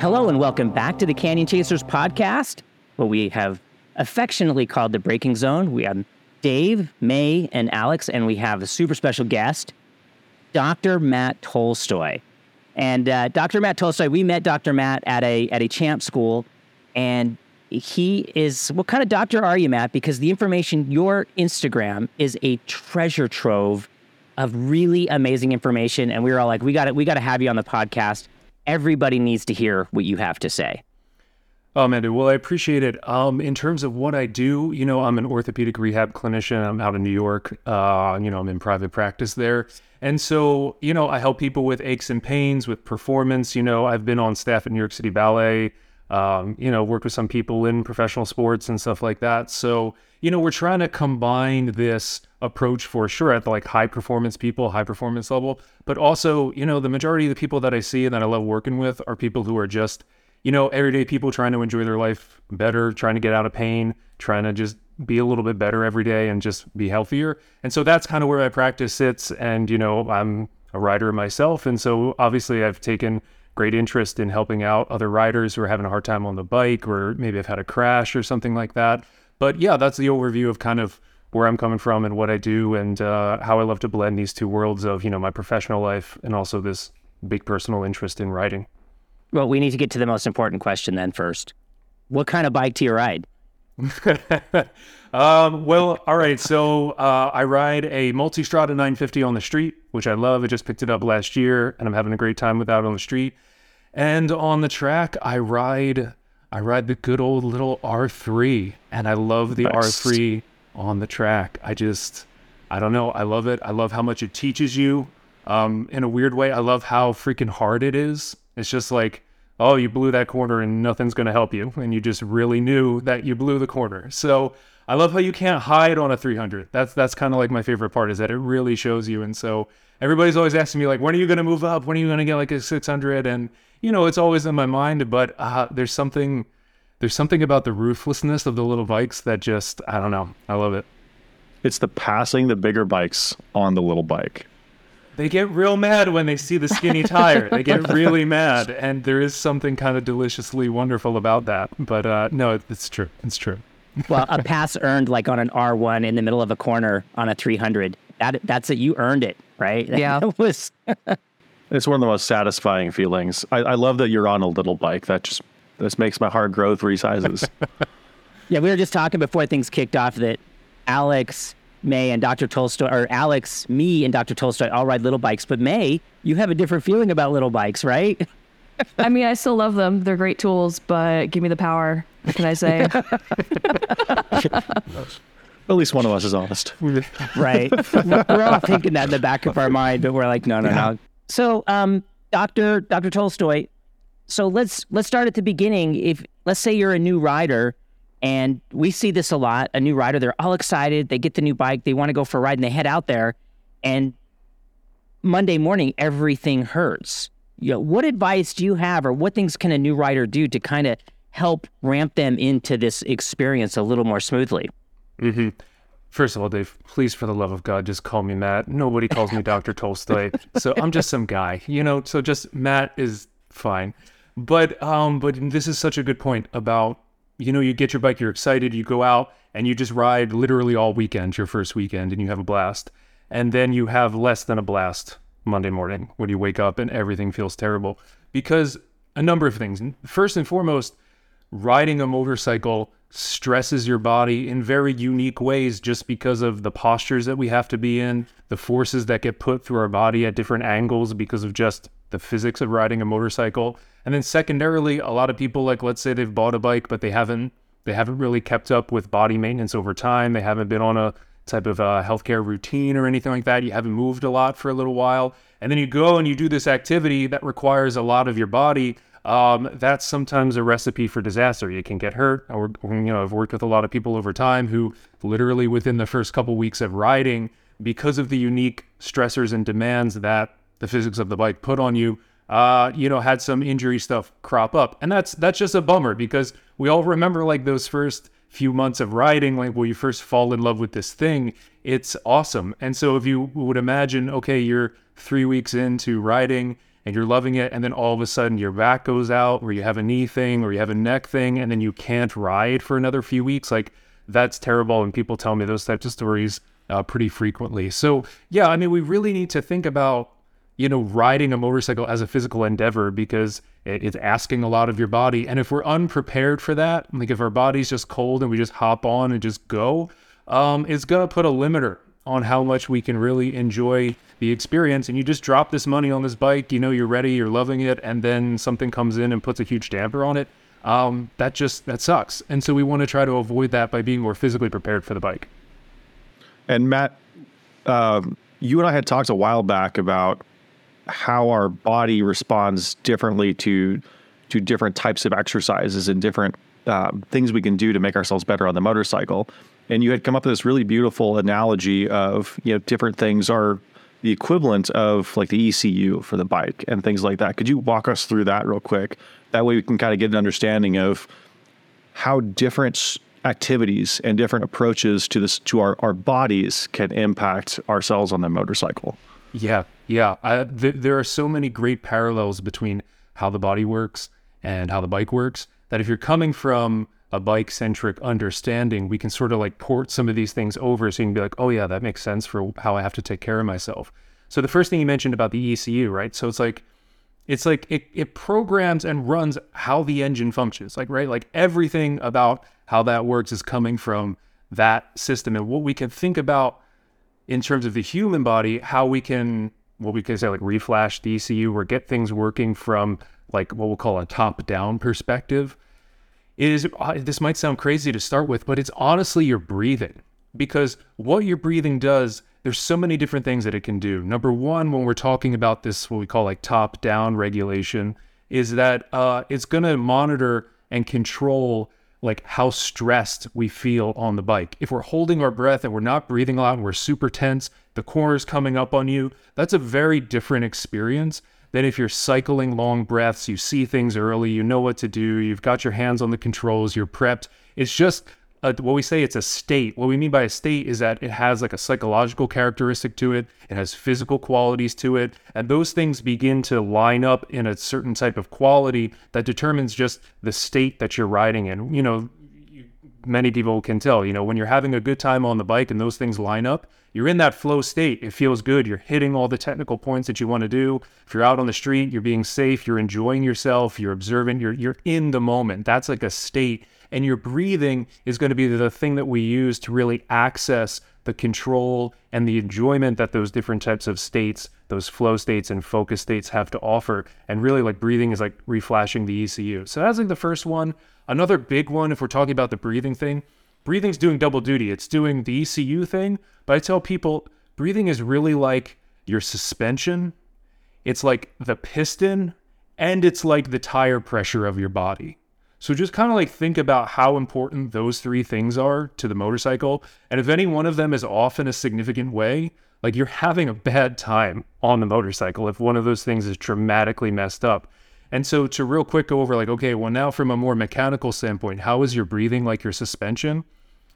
Hello, and welcome back to the Canyon Chasers podcast, what we have affectionately called the Braking Zone. We have Dave, May, and Alex, and we have a super special guest, Dr. Matt Tolstoy. And uh, Dr. Matt Tolstoy, we met Dr. Matt at a at a champ school, and he is what kind of doctor are you, Matt? Because the information, your Instagram is a treasure trove of really amazing information, and we were all like, we got to we got to have you on the podcast. Everybody needs to hear what you have to say. Oh, Amanda, well, I appreciate it. Um, in terms of what I do, you know, I'm an orthopedic rehab clinician. I'm out in New York. Uh, you know, I'm in private practice there. And so, you know, I help people with aches and pains, with performance. You know, I've been on staff at New York City Ballet, um, you know, worked with some people in professional sports and stuff like that. So, you know, we're trying to combine this approach for sure at the like high performance people, high performance level, but also, you know, the majority of the people that I see and that I love working with are people who are just, you know, everyday people trying to enjoy their life better, trying to get out of pain, trying to just be a little bit better every day and just be healthier. And so that's kind of where my practice sits. And, you know, I'm a writer myself. And so obviously I've taken great interest in helping out other riders who are having a hard time on the bike or maybe have had a crash or something like that. But yeah, that's the overview of kind of where I'm coming from and what I do and uh, how I love to blend these two worlds of, you know, my professional life and also this big personal interest in riding. Well, we need to get to the most important question then first. What kind of bike do you ride? um, well, all right. So uh, I ride a Multistrada 950 on the street, which I love. I just picked it up last year, and I'm having a great time with that on the street. And on the track, I ride I ride the good old little R3, and I love the nice. R3 on the track. I just I don't know. I love it. I love how much it teaches you. Um, in a weird way, I love how freaking hard it is. It's just like oh, you blew that corner and nothing's going to help you. And you just really knew that you blew the corner. So I love how you can't hide on a 300. That's that's kind of like my favorite part is that it really shows you. And so everybody's always asking me like, when are you going to move up? When are you going to get like a 600? And you know, it's always in my mind, but uh, there's something there's something about the ruthlessness of the little bikes that just I don't know. I love it. It's the passing the bigger bikes on the little bike they get real mad when they see the skinny tire. they get really mad, and there is something kind of deliciously wonderful about that. But uh, no, it's true. It's true. well, a pass earned like on an R1 in the middle of a corner on a 300. That that's it. You earned it, right? Yeah. That was. It's one of the most satisfying feelings. I, I love that you're on a little bike. That just this makes my heart grow three sizes. yeah, we were just talking before things kicked off that Alex May and Dr. Tolstoy, or Alex, me and Dr. Tolstoy all ride little bikes. But May, you have a different feeling about little bikes, right? I mean, I still love them. They're great tools, but give me the power. What can I say? At least one of us is honest. right. We're all thinking that in the back of our mind, but we're like, no, no, yeah. no. So, um, Dr. Dr. Tolstoy, so let's let's start at the beginning. If let's say you're a new rider and we see this a lot. A new rider, they're all excited. They get the new bike. They want to go for a ride and they head out there. And Monday morning, everything hurts. You know, what advice do you have or what things can a new rider do to kind of help ramp them into this experience a little more smoothly? Mm-hmm. First of all, Dave, please, for the love of God, just call me Matt. Nobody calls me Dr. Tolstoy. So I'm just some guy, you know, so just Matt is fine. But um, but this is such a good point about you know, you get your bike, you're excited, you go out and you just ride literally all weekend, your first weekend, and you have a blast. And then you have less than a blast Monday morning when you wake up and everything feels terrible because a number of things. First and foremost, riding a motorcycle stresses your body in very unique ways just because of the postures that we have to be in, the forces that get put through our body at different angles because of just the physics of riding a motorcycle. And then secondarily, a lot of people like let's say they've bought a bike but they haven't they haven't really kept up with body maintenance over time. They haven't been on a type of uh, healthcare routine or anything like that. You haven't moved a lot for a little while, and then you go and you do this activity that requires a lot of your body. Um, that's sometimes a recipe for disaster. You can get hurt. You know, I've worked with a lot of people over time who literally within the first couple weeks of riding, because of the unique stressors and demands that the physics of the bike put on you, uh, you know, had some injury stuff crop up. And that's that's just a bummer because we all remember like those first few months of riding, like where you first fall in love with this thing, it's awesome. And so if you would imagine, okay, you're three weeks into riding and you're loving it, and then all of a sudden your back goes out, or you have a knee thing, or you have a neck thing, and then you can't ride for another few weeks, like that's terrible. And people tell me those types of stories uh, pretty frequently. So yeah, I mean, we really need to think about you know riding a motorcycle as a physical endeavor because it, it's asking a lot of your body. And if we're unprepared for that, like if our body's just cold and we just hop on and just go, um, it's gonna put a limiter on how much we can really enjoy the experience. And you just drop this money on this bike, you know, you're ready, you're loving it, and then something comes in and puts a huge damper on it. Um, that just that sucks. And so we want to try to avoid that by being more physically prepared for the bike. And Matt, um, you and I had talked a while back about how our body responds differently to to different types of exercises and different uh, things we can do to make ourselves better on the motorcycle. And you had come up with this really beautiful analogy of you know different things are the equivalent of like the ECU for the bike and things like that. Could you walk us through that real quick? That way we can kind of get an understanding of how different activities and different approaches to this to our, our bodies can impact ourselves on the motorcycle. Yeah, yeah. I, th- there are so many great parallels between how the body works and how the bike works that if you're coming from a bike centric understanding, we can sort of like port some of these things over so you can be like, oh, yeah, that makes sense for how I have to take care of myself. So the first thing you mentioned about the ECU, right? So it's like, it's like it, it programs and runs how the engine functions, like, right? Like everything about how that works is coming from that system. And what we can think about in terms of the human body, how we can, what we can say, like reflash the ECU or get things working from like what we'll call a top down perspective. It is, uh, this might sound crazy to start with, but it's honestly your breathing because what your breathing does there's so many different things that it can do. Number one, when we're talking about this, what we call like top down regulation, is that uh, it's going to monitor and control like how stressed we feel on the bike. If we're holding our breath and we're not breathing a lot and we're super tense, the corner's coming up on you, that's a very different experience than if you're cycling long breaths, you see things early, you know what to do, you've got your hands on the controls, you're prepped. It's just a, what we say it's a state. What we mean by a state is that it has like a psychological characteristic to it, it has physical qualities to it, and those things begin to line up in a certain type of quality that determines just the state that you're riding in. You know, many people can tell, you know, when you're having a good time on the bike and those things line up, you're in that flow state. It feels good. You're hitting all the technical points that you want to do. If you're out on the street, you're being safe, you're enjoying yourself, you're observant, you're you're in the moment. That's like a state and your breathing is going to be the thing that we use to really access the control and the enjoyment that those different types of states, those flow states and focus states have to offer. And really, like breathing is like reflashing the ECU. So that's like the first one. Another big one, if we're talking about the breathing thing, breathing's doing double duty. It's doing the ECU thing, but I tell people breathing is really like your suspension, it's like the piston, and it's like the tire pressure of your body. So just kind of like think about how important those three things are to the motorcycle. And if any one of them is off in a significant way, like you're having a bad time on the motorcycle if one of those things is dramatically messed up. And so to real quick go over like, okay, well now from a more mechanical standpoint, how is your breathing like your suspension?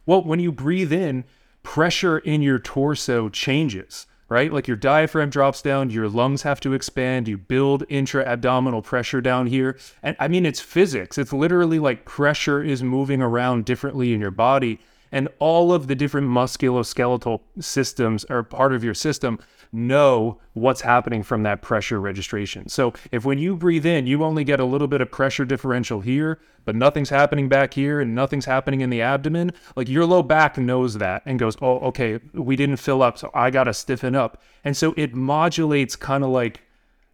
Well, when you breathe in, pressure in your torso changes right? Like your diaphragm drops down, your lungs have to expand, you build intra abdominal pressure down here. And I mean, it's physics. It's literally like pressure is moving around differently in your body. And all of the different musculoskeletal systems are part of your system know what's happening from that pressure registration. So if when you breathe in, you only get a little bit of pressure differential here, but nothing's happening back here and nothing's happening in the abdomen, like your low back knows that and goes, oh, okay, we didn't fill up, so I got to stiffen up. And so it modulates kind of like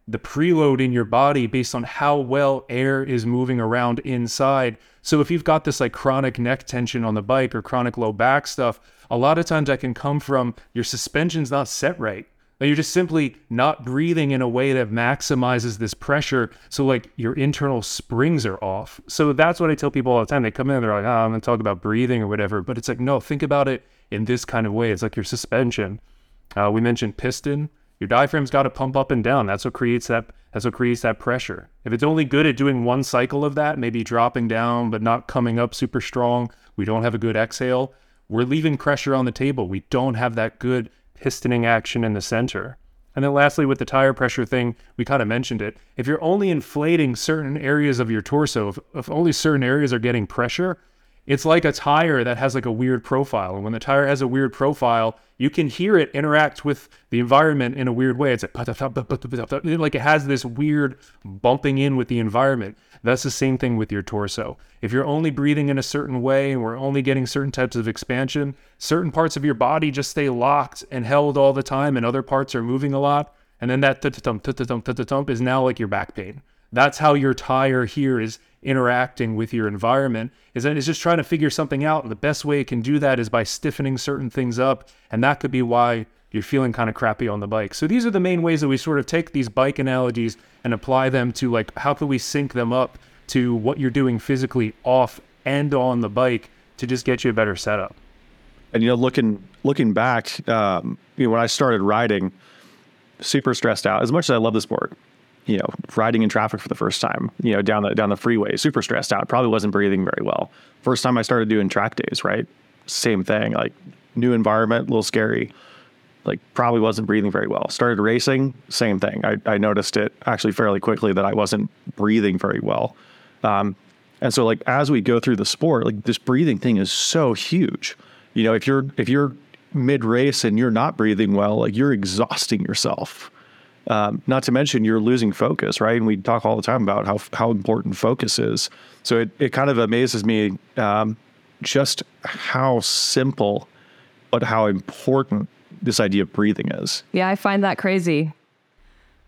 the preload in your body based on how well air is moving around inside. So if you've got this like chronic neck tension on the bike or chronic low back stuff, a lot of times that can come from your suspension's not set right. You're just simply not breathing in a way that maximizes this pressure. So like your internal springs are off. So that's what I tell people all the time. They come in, they're like, oh, I'm gonna talk about breathing or whatever. But it's like, no, think about it in this kind of way. It's like your suspension. Uh, we mentioned piston Your diaphragm's got to pump up and down. That's what creates that. That's what creates that pressure. If it's only good at doing one cycle of that, maybe dropping down but not coming up super strong, we don't have a good exhale. We're leaving pressure on the table. We don't have that good pistoning action in the center. And then lastly, with the tire pressure thing, we kind of mentioned it. If you're only inflating certain areas of your torso, if, if only certain areas are getting pressure, it's like a tire that has like a weird profile. And when the tire has a weird profile, you can hear it interact with the environment in a weird way. It's like, like it has this weird bumping in with the environment. That's the same thing with your torso. If you're only breathing in a certain way and we're only getting certain types of expansion, certain parts of your body just stay locked and held all the time, and other parts are moving a lot. And then that is now like your back pain. That's how your tire here is interacting with your environment is that it's just trying to figure something out. And the best way it can do that is by stiffening certain things up and that could be why you're feeling kind of crappy on the bike. So these are the main ways that we sort of take these bike analogies and apply them to like how can we sync them up to what you're doing physically off and on the bike to just get you a better setup. And you know looking looking back um, you know when i started riding super stressed out as much as i love the sport you know, riding in traffic for the first time, you know, down the down the freeway, super stressed out. Probably wasn't breathing very well. First time I started doing track days, right? Same thing, like new environment, a little scary. Like probably wasn't breathing very well. Started racing, same thing. I, I noticed it actually fairly quickly that I wasn't breathing very well. Um, and so like as we go through the sport, like this breathing thing is so huge. You know, if you're if you're mid race and you're not breathing well, like you're exhausting yourself. Um, not to mention you're losing focus, right? And we talk all the time about how how important focus is. So it, it kind of amazes me um, just how simple, but how important this idea of breathing is. Yeah, I find that crazy.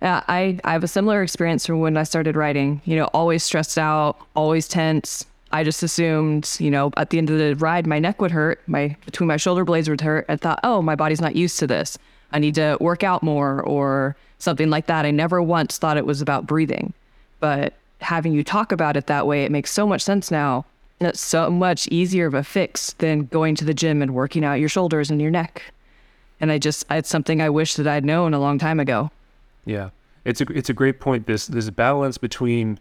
Yeah, I, I have a similar experience from when I started writing. You know, always stressed out, always tense. I just assumed, you know, at the end of the ride, my neck would hurt, my between my shoulder blades would hurt. I thought, oh, my body's not used to this. I need to work out more or something like that. I never once thought it was about breathing, but having you talk about it that way, it makes so much sense now. And it's so much easier of a fix than going to the gym and working out your shoulders and your neck. And I just, it's something I wish that I'd known a long time ago. Yeah. It's a, it's a great point. This, this balance between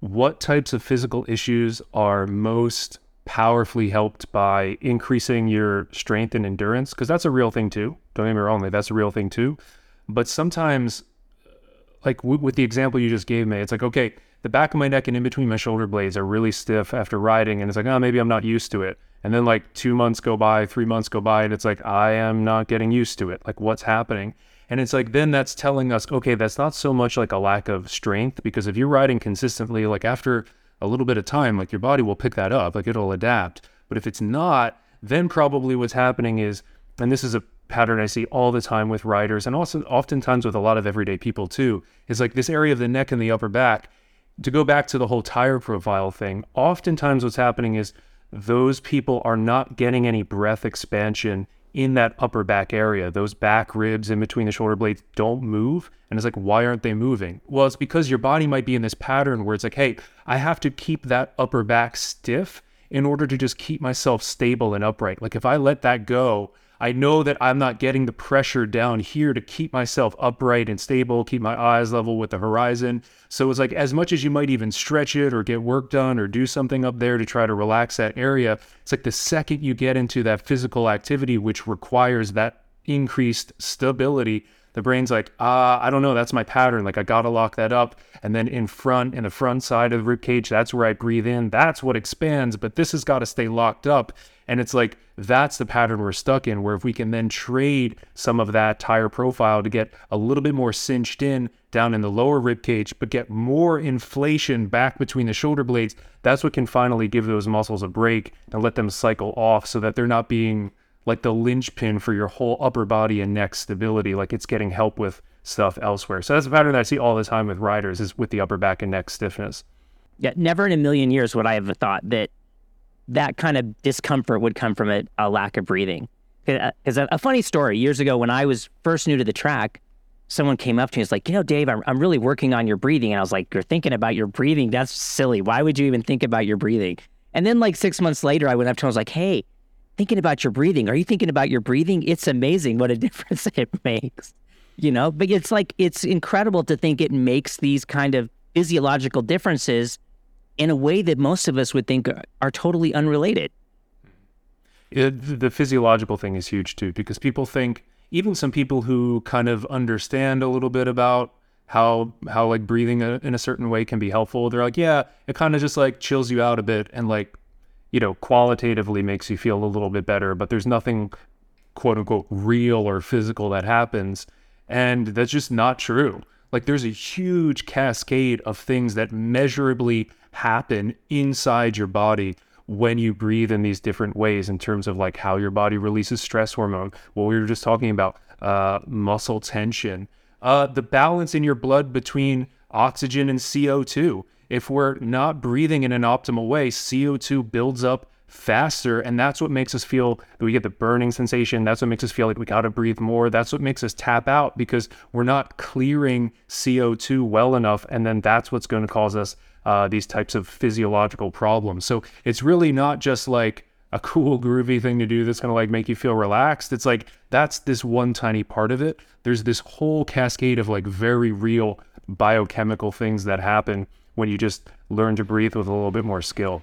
what types of physical issues are most powerfully helped by increasing your strength and endurance, because that's a real thing too. Don't get me wrong, that's a real thing too. But sometimes, like w- with the example you just gave me, it's like, okay, the back of my neck and in between my shoulder blades are really stiff after riding. And it's like, oh, maybe I'm not used to it. And then like two months go by, three months go by, and it's like, I am not getting used to it. Like, what's happening? And it's like, then that's telling us, okay, that's not so much like a lack of strength, because if you're riding consistently, like after a little bit of time, like your body will pick that up, like it'll adapt. But if it's not, then probably what's happening is, and this is a pattern I see all the time with riders and also oftentimes with a lot of everyday people too, is like this area of the neck and the upper back. To go back to the whole tire profile thing, oftentimes what's happening is those people are not getting any breath expansion in that upper back area. Those back ribs in between the shoulder blades don't move. And it's like, why aren't they moving? Well, it's because your body might be in this pattern where it's like, hey, I have to keep that upper back stiff in order to just keep myself stable and upright. Like if I let that go, I know that I'm not getting the pressure down here to keep myself upright and stable, keep my eyes level with the horizon. So it's like as much as you might even stretch it or get work done or do something up there to try to relax that area, it's like the second you get into that physical activity, which requires that increased stability, the brain's like, ah, I don't know, that's my pattern. Like I gotta lock that up. And then in front, in the front side of the rib cage, that's where I breathe in. That's what expands, but this has got to stay locked up. And it's like that's the pattern we're stuck in, where if we can then trade some of that tire profile to get a little bit more cinched in down in the lower rib cage, but get more inflation back between the shoulder blades, that's what can finally give those muscles a break and let them cycle off so that they're not being like the linchpin for your whole upper body and neck stability, like it's getting help with stuff elsewhere. So that's a pattern that I see all the time with riders is with the upper back and neck stiffness. Yeah, never in a million years would I have thought that that kind of discomfort would come from a, a lack of breathing. Because uh, a, a, funny story, years ago when I was first new to the track, someone came up to me and was like, you know, Dave, I'm, I'm really working on your breathing. And I was like, you're thinking about your breathing? That's silly. Why would you even think about your breathing? And then like six months later, I went up to him, I was like, hey, thinking about your breathing. Are you thinking about your breathing? It's amazing what a difference it makes. you know, but it's like it's incredible to think it makes these kind of physiological differences in a way that most of us would think are, are totally unrelated. It, the physiological thing is huge too, because people think even some people who kind of understand a little bit about how how like breathing a, in a certain way can be helpful. They're like, yeah, it kind of just like chills you out a bit and like you know qualitatively makes you feel a little bit better, but there's nothing quote unquote real or physical that happens, and that's just not true. Like there's a huge cascade of things that measurably happen inside your body when you breathe in these different ways in terms of like how your body releases stress hormone what we were just talking about uh, muscle tension uh, the balance in your blood between oxygen and CO2. If we're not breathing in an optimal way, CO2 builds up faster. And that's what makes us feel that we get the burning sensation. That's what makes us feel like we got to breathe more. That's what makes us tap out because we're not clearing CO2 well enough. And then that's what's going to cause us uh, these types of physiological problems. So it's really not just like, a cool groovy thing to do that's going to like make you feel relaxed. It's like that's this one tiny part of it. There's this whole cascade of like very real biochemical things that happen when you just learn to breathe with a little bit more skill.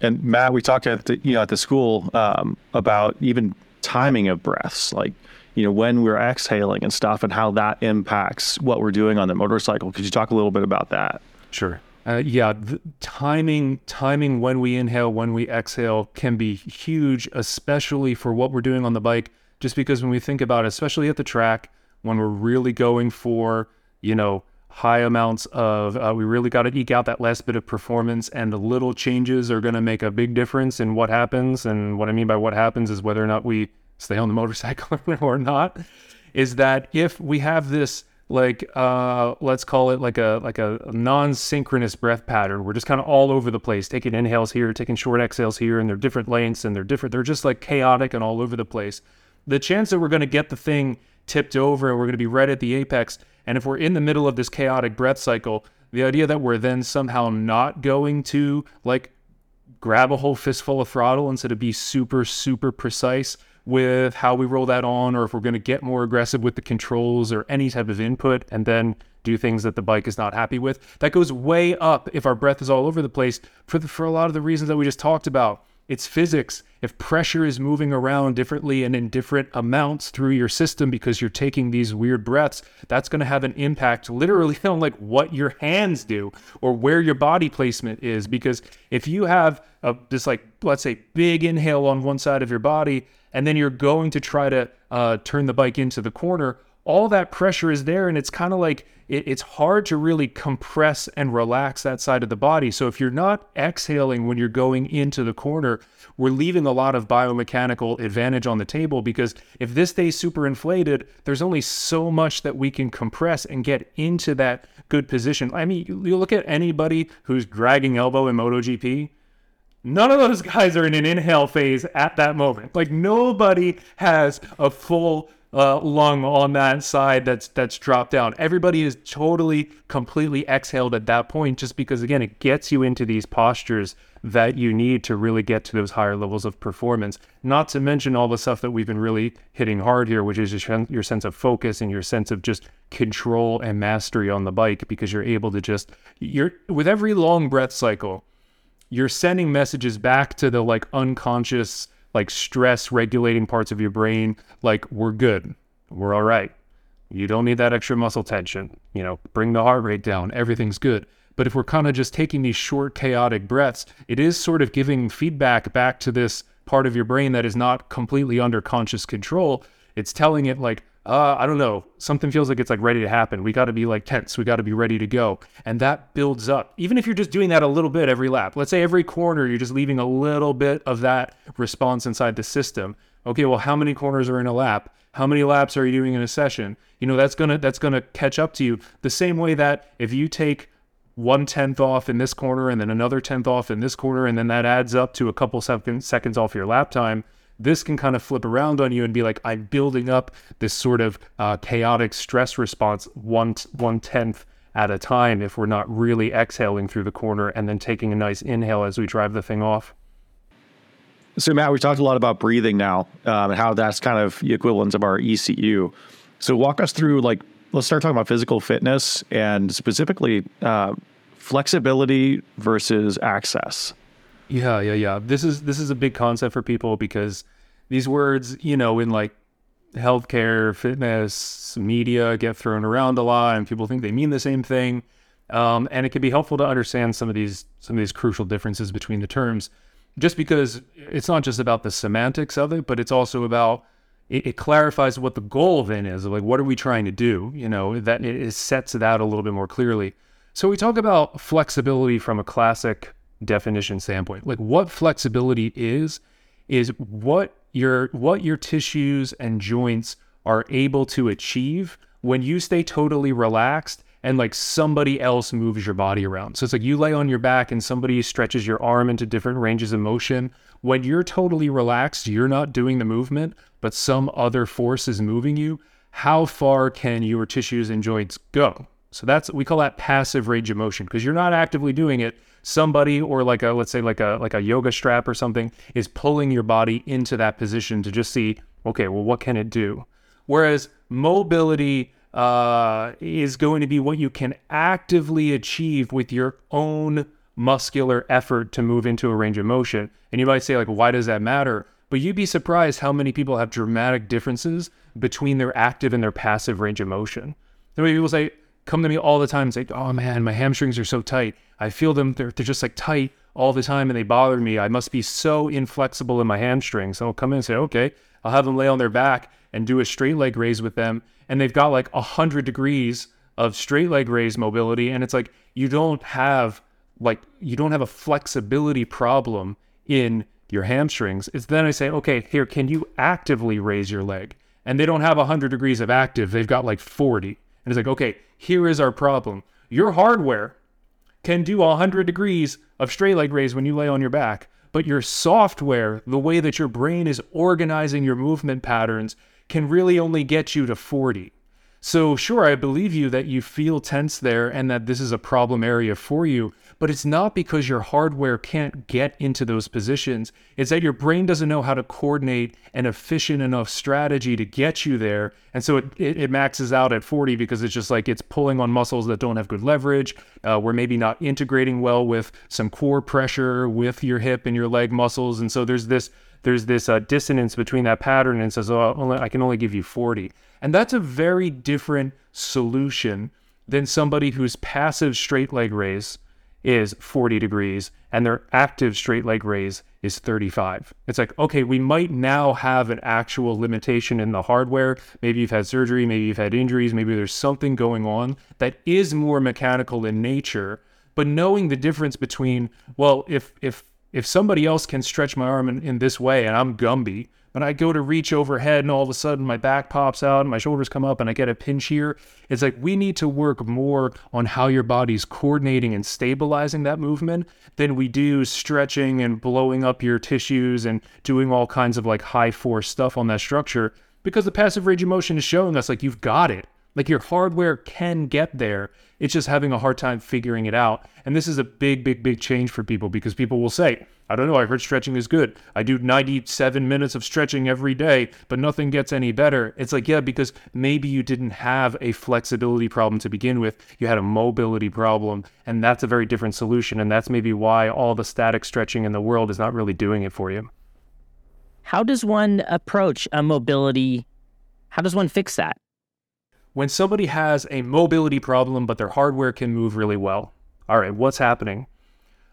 And matt we talked at the you know at the school um, about even timing of breaths like you know when we're exhaling and stuff and how that impacts what we're doing on the motorcycle. Could you talk a little bit about that? Sure uh, yeah, timing timing when we inhale, when we exhale can be huge, especially for what we're doing on the bike. Just because when we think about it, especially at the track, when we're really going for you know high amounts of, uh, we really got to eke out that last bit of performance, and the little changes are going to make a big difference in what happens. And what I mean by what happens is whether or not we stay on the motorcycle or not. Is that if we have this like uh, let's call it like a like a, non-synchronous breath pattern. We're just kind of all over the place, taking inhales here, taking short exhales here, and they're different lengths and they're different. They're just like chaotic and all over the place. The chance that we're going to get the thing tipped over and we're going to be right at the apex, and if we're in the middle of this chaotic breath cycle, the idea that we're then somehow not going to like grab a whole fistful of throttle instead of be super super precise with how we roll that on or if we're going to get more aggressive with the controls or any type of input and then do things that the bike is not happy with. That goes way up if our breath is all over the place for the, for a lot of the reasons that we just talked about. It's physics. If pressure is moving around differently and in different amounts through your system because you're taking these weird breaths, that's going to have an impact literally on like what your hands do or where your body placement is. Because if you have a, this like let's say big inhale on one side of your body and then you're going to try to uh, turn the bike into the corner, all that pressure is there. And it's kind of like it, it's hard to really compress and relax that side of the body. So if you're not exhaling when you're going into the corner, we're leaving a lot of biomechanical advantage on the table because if this stays super inflated, there's only so much that we can compress and get into that good position. I mean, you, you look at anybody who's dragging elbow in MotoGP, None of those guys are in an inhale phase at that moment. Like nobody has a full uh, lung on that side that's that's dropped down. Everybody is totally, completely exhaled at that point, just because again, it gets you into these postures that you need to really get to those higher levels of performance. Not to mention all the stuff that we've been really hitting hard here, which is your sense of focus and your sense of just control and mastery on the bike, because you're able to just you're with every long breath cycle you're sending messages back to the like unconscious like stress regulating parts of your brain like we're good. We're all right. You don't need that extra muscle tension. You know bring the heart rate down. Everything's good. But if we're kind of just taking these short chaotic breaths it is sort of giving feedback back to this part of your brain that is not completely under conscious control. It's telling it like uh, I don't know, something feels like it's like ready to happen. We got to be like tense. We got to be ready to go. And that builds up. Even if you're just doing that a little bit every lap, let's say every corner, you're just leaving a little bit of that response inside the system. Okay, well, how many corners are in a lap? How many laps are you doing in a session? You know, that's gonna that's gonna catch up to you. The same way that if you take one tenth off in this corner and then another tenth off in this corner, and then that adds up to a couple seconds off your lap time this can kind of flip around on you and be like, I'm building up this sort of uh, chaotic stress response one one tenth at a time if we're not really exhaling through the corner and then taking a nice inhale as we drive the thing off. So Matt, we talked a lot about breathing now um, and how that's kind of the equivalent of our ECU. So walk us through like let's start talking about physical fitness and specifically uh, flexibility versus access. Yeah, yeah, yeah. This is this is a big concept for people because these words, you know, in like healthcare, fitness, media get thrown around a lot, and people think they mean the same thing. Um, and it can be helpful to understand some of these some of these crucial differences between the terms, just because it's not just about the semantics of it, but it's also about it, it clarifies what the goal then is. Like, what are we trying to do? You know, that it, sets it out a little bit more clearly. So we talk about flexibility from a classic definition standpoint. Like, what flexibility is is what your what your tissues and joints are able to achieve when you stay totally relaxed and like somebody else moves your body around. So it's like you lay on your back and somebody stretches your arm into different ranges of motion. When you're totally relaxed, you're not doing the movement, but some other force is moving you. How far can your tissues and joints go? So that's we call that passive range of motion because you're not actively doing it. Somebody or like a let's say like a like a yoga strap or something is pulling your body into that position to just see, okay, well what can it do? Whereas mobility uh, is going to be what you can actively achieve with your own muscular effort to move into a range of motion. And you might say, like, why does that matter? But you'd be surprised how many people have dramatic differences between their active and their passive range of motion. So many people say, come to me all the time and say, oh man, my hamstrings are so tight. I feel them, they're, they're just like tight all the time and they bother me. I must be so inflexible in my hamstrings. So I'll come in and say, okay, I'll have them lay on their back and do a straight leg raise with them and they've got like a hundred degrees of straight leg raise mobility, and it's like you don't have like you don't have a flexibility problem in your hamstrings. It's then I say, okay, here, can you actively raise your leg? And they don't have 100 degrees of active, they've got like 40. And it's like, okay, here is our problem. Your hardware can do 100 degrees of straight leg raise when you lay on your back, but your software, the way that your brain is organizing your movement patterns, can really only get you to 40. So, sure, I believe you that you feel tense there and that this is a problem area for you, but it's not because your hardware can't get into those positions. It's that your brain doesn't know how to coordinate an efficient enough strategy to get you there. And so it, it, it maxes out at 40 because it's just like it's pulling on muscles that don't have good leverage. Uh, we're maybe not integrating well with some core pressure with your hip and your leg muscles. And so there's this there's this uh, dissonance between that pattern and says, oh, I can only give you 40. And that's a very different solution than somebody whose passive straight leg raise is 40 degrees and their active straight leg raise is 35. It's like, okay, we might now have an actual limitation in the hardware. Maybe you've had surgery, maybe you've had injuries, maybe there's something going on that is more mechanical in nature. But knowing the difference between, well, if if if somebody else can stretch my arm in, in this way and I'm Gumby, but I go to reach overhead and all of a sudden my back pops out and my shoulders come up and I get a pinch here, it's like we need to work more on how your body's coordinating and stabilizing that movement than we do stretching and blowing up your tissues and doing all kinds of like high force stuff on that structure because the passive range of motion is showing us like you've got it. Like your hardware can get there. It's just having a hard time figuring it out. And this is a big, big, big change for people because people will say, I don't know, I heard stretching is good. I do 97 minutes of stretching every day, but nothing gets any better. It's like, yeah, because maybe you didn't have a flexibility problem to begin with. You had a mobility problem, and that's a very different solution. And that's maybe why all the static stretching in the world is not really doing it for you. How does one approach a mobility? How does one fix that? When somebody has a mobility problem, but their hardware can move really well. All right, what's happening?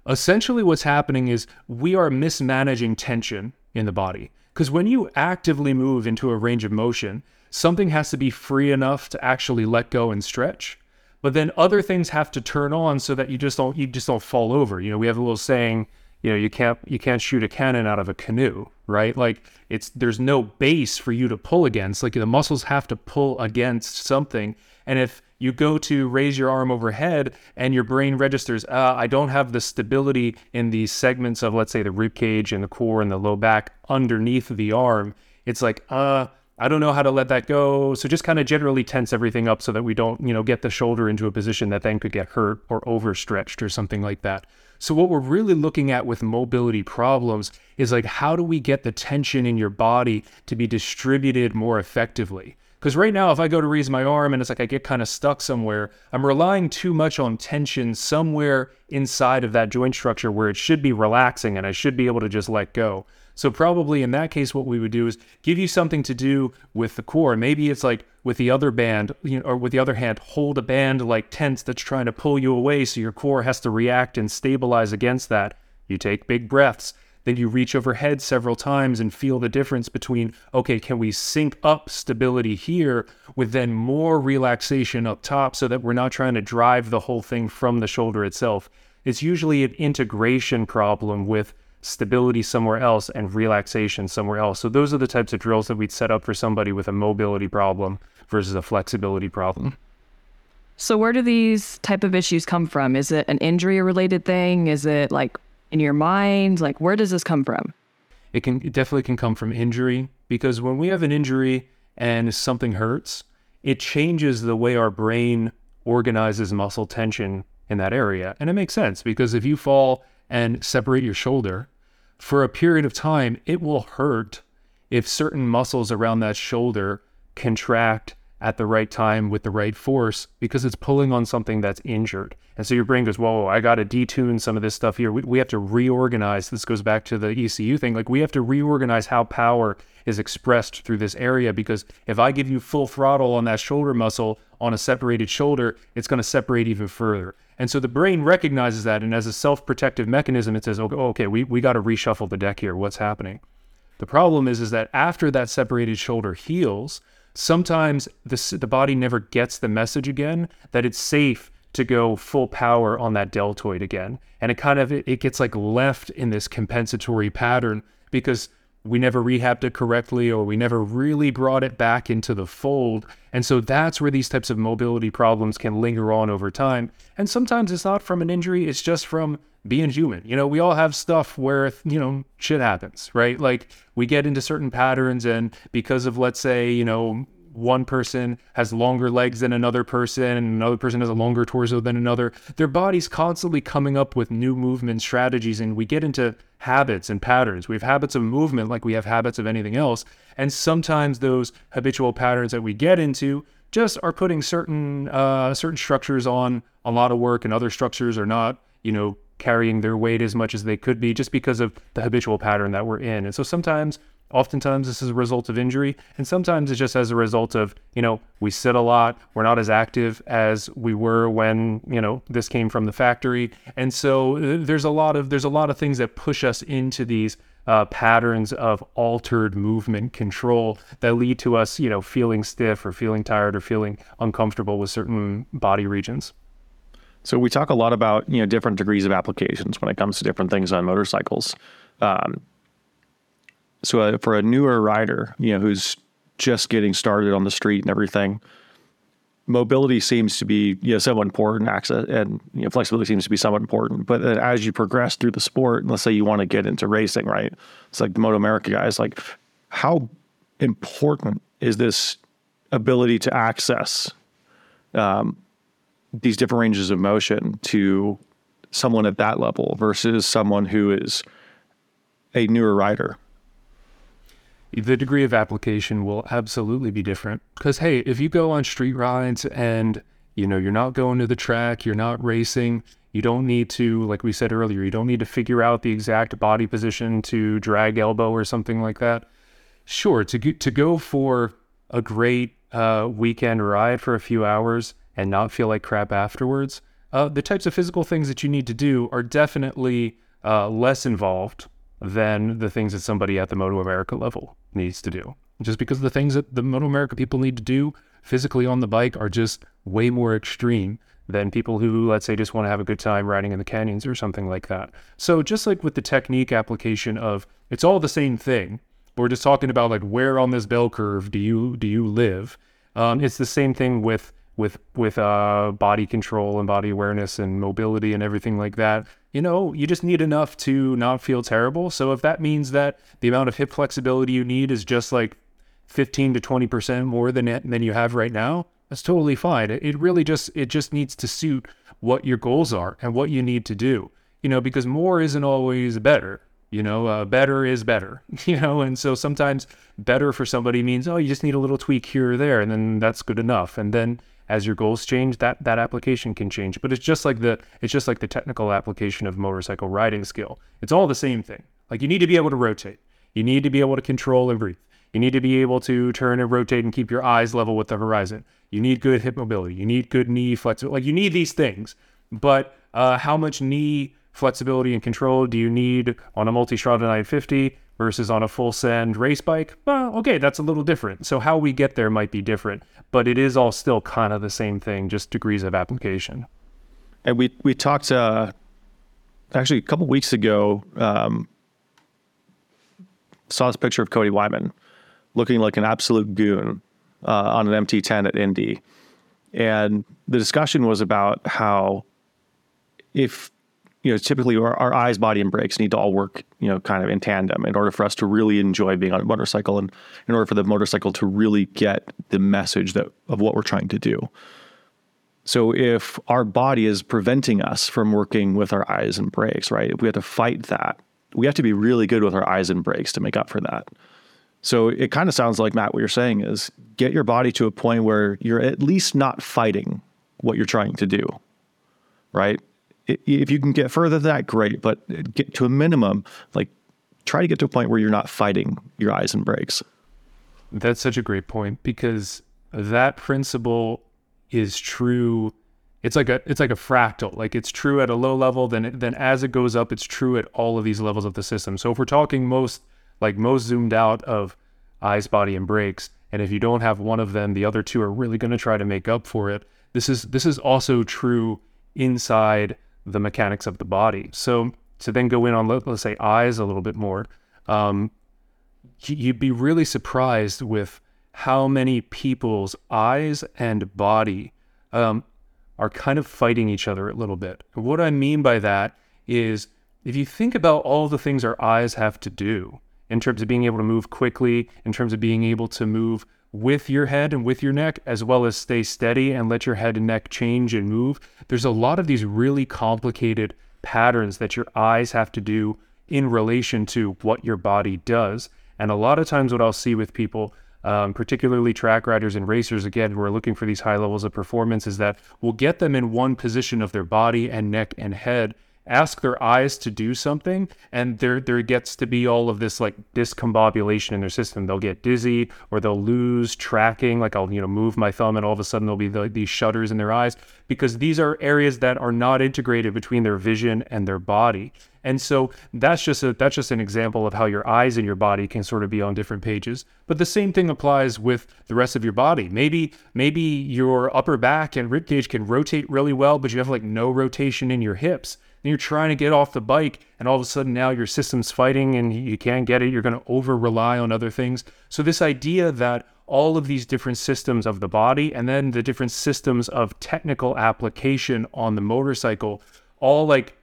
Essentially, what's happening is we are mismanaging tension in the body. Because when you actively move into a range of motion, something has to be free enough to actually let go and stretch. But then other things have to turn on so that you just don't you just don't fall over. You know, we have a little saying, you know, you can't you can't shoot a cannon out of a canoe, right? Like it's there's no base for you to pull against. Like the muscles have to pull against something. And if you go to raise your arm overhead and your brain registers, uh, I don't have the stability in these segments of, let's say, the rib cage and the core and the low back underneath the arm. It's like, uh, I don't know how to let that go. So just kind of generally tense everything up so that we don't, you know, get the shoulder into a position that then could get hurt or overstretched or something like that. So, what we're really looking at with mobility problems is like, how do we get the tension in your body to be distributed more effectively? Because right now, if I go to raise my arm and it's like I get kind of stuck somewhere, I'm relying too much on tension somewhere inside of that joint structure where it should be relaxing and I should be able to just let go. So probably in that case, what we would do is give you something to do with the core. Maybe it's like with the other band, you know, or with the other hand, hold a band like tense that's trying to pull you away, so your core has to react and stabilize against that. You take big breaths. Then you reach overhead several times and feel the difference between, okay, can we sync up stability here with then more relaxation up top so that we're not trying to drive the whole thing from the shoulder itself? It's usually an integration problem with stability somewhere else and relaxation somewhere else. So those are the types of drills that we'd set up for somebody with a mobility problem versus a flexibility problem. So where do these type of issues come from? Is it an injury related thing? Is it like in your mind? Like, where does this come from? It can it definitely can come from injury because when we have an injury and something hurts, it changes the way our brain organizes muscle tension in that area. And it makes sense because if you fall and separate your shoulder for a period of time, it will hurt if certain muscles around that shoulder contract at the right time with the right force because it's pulling on something that's injured. And so your brain goes, whoa, I got to detune some of this stuff here. We, we have to reorganize. This goes back to the ECU thing. Like we have to reorganize how power is expressed through this area because if I give you full throttle on that shoulder muscle on a separated shoulder, it's going to separate even further. And so the brain recognizes that. And as a self protective mechanism, it says, okay, okay we, we got to reshuffle the deck here. What's happening? The problem is, is that after that separated shoulder heals, sometimes the, the body never gets the message again that it's safe to go full power on that deltoid again. And it kind of it, it gets like left in this compensatory pattern because we never rehabbed it correctly or we never really brought it back into the fold. And so that's where these types of mobility problems can linger on over time. And sometimes it's not from an injury, it's just from being human. You know, we all have stuff where, you know, shit happens, right? Like we get into certain patterns and because of, let's say, you know, one person has longer legs than another person and another person has a longer torso than another. Their body's constantly coming up with new movement strategies and we get into habits and patterns. We have habits of movement like we have habits of anything else and sometimes those habitual patterns that we get into just are putting certain uh, certain structures on a lot of work and other structures are not you know carrying their weight as much as they could be just because of the habitual pattern that we're in. And so sometimes Oftentimes, this is a result of injury, and sometimes it's just as a result of, you know, we sit a lot, we're not as active as we were when, you know, this came from the factory. And so uh, there's a lot of there's a lot of things that push us into these uh, patterns of altered movement control that lead to us, you know, feeling stiff or feeling tired or feeling uncomfortable with certain body regions. So we talk a lot about you know different degrees of applications when it comes to different things on motorcycles. Um, so uh, for a newer rider, you know, who's just getting started on the street and everything, mobility seems to be you know somewhat important. Access and you know, flexibility seems to be somewhat important. But as you progress through the sport, let's say you want to get into racing, right? It's like the MotoAmerica guys. Like, how important is this ability to access um, these different ranges of motion to someone at that level versus someone who is a newer rider? The degree of application will absolutely be different. Because hey, if you go on street rides and you know you're not going to the track, you're not racing, you don't need to, like we said earlier, you don't need to figure out the exact body position to drag elbow or something like that. Sure, to to go for a great uh, weekend ride for a few hours and not feel like crap afterwards. Uh, the types of physical things that you need to do are definitely uh, less involved than the things that somebody at the MotoAmerica level needs to do. Just because the things that the MotoAmerica people need to do physically on the bike are just way more extreme than people who, let's say, just want to have a good time riding in the canyons or something like that. So, just like with the technique application of it's all the same thing, we're just talking about like where on this bell curve do you do you live? Um, it's the same thing with with with uh, body control and body awareness and mobility and everything like that. You know, you just need enough to not feel terrible. So if that means that the amount of hip flexibility you need is just like 15 to 20 percent more than it, than you have right now, that's totally fine. It, it really just it just needs to suit what your goals are and what you need to do. You know, because more isn't always better. You know, uh, better is better. You know, and so sometimes better for somebody means oh, you just need a little tweak here or there, and then that's good enough. And then as your goals change, that that application can change. But it's just like the it's just like the technical application of motorcycle riding skill. It's all the same thing. Like you need to be able to rotate. You need to be able to control and breathe. You need to be able to turn and rotate and keep your eyes level with the horizon. You need good hip mobility. You need good knee flexibility. Like you need these things. But uh, how much knee flexibility and control do you need on a Multistrada 950 versus on a full send race bike? Well, okay, that's a little different. So how we get there might be different, but it is all still kind of the same thing, just degrees of application. And we we talked uh, actually a couple weeks ago. Um, saw this picture of Cody Wyman looking like an absolute goon uh, on an MT10 at Indy, and the discussion was about how if you know, typically our, our, eyes, body, and brakes need to all work, you know, kind of in tandem in order for us to really enjoy being on a motorcycle and in order for the motorcycle to really get the message that of what we're trying to do. So if our body is preventing us from working with our eyes and brakes, right? If we have to fight that, we have to be really good with our eyes and brakes to make up for that. So it kind of sounds like Matt, what you're saying is get your body to a point where you're at least not fighting what you're trying to do, right? If you can get further than that, great. But get to a minimum, like try to get to a point where you're not fighting your eyes and brakes. That's such a great point because that principle is true. It's like a it's like a fractal. Like it's true at a low level, then it, then as it goes up, it's true at all of these levels of the system. So if we're talking most like most zoomed out of eyes, body, and brakes, and if you don't have one of them, the other two are really going to try to make up for it. This is this is also true inside the mechanics of the body. So to then go in on let, us say eyes a little bit more, um, you'd be really surprised with how many people's eyes and body um, are kind of fighting each other a little bit. What I mean by that is if you think about all the things our eyes have to do in terms of being able to move quickly, in terms of being able to move with your head and with your neck, as well as stay steady and let your head and neck change and move. There's a lot of these really complicated patterns that your eyes have to do in relation to what your body does. And a lot of times, what I'll see with people, um, particularly track riders and racers, again, who are looking for these high levels of performance, is that we'll get them in one position of their body and neck and head ask their eyes to do something and there there gets to be all of this like discombobulation in their system they'll get dizzy or they'll lose tracking like i'll you know move my thumb and all of a sudden there'll be the, these shudders in their eyes because these are areas that are not integrated between their vision and their body and so that's just a that's just an example of how your eyes and your body can sort of be on different pages. But the same thing applies with the rest of your body. Maybe maybe your upper back and rib cage can rotate really well, but you have like no rotation in your hips and you're trying to get off the bike and all of a sudden now your system's fighting and you can't get it you're going to over rely on other things. So this idea that all of these different systems of the body and then the different systems of technical application on the motorcycle all like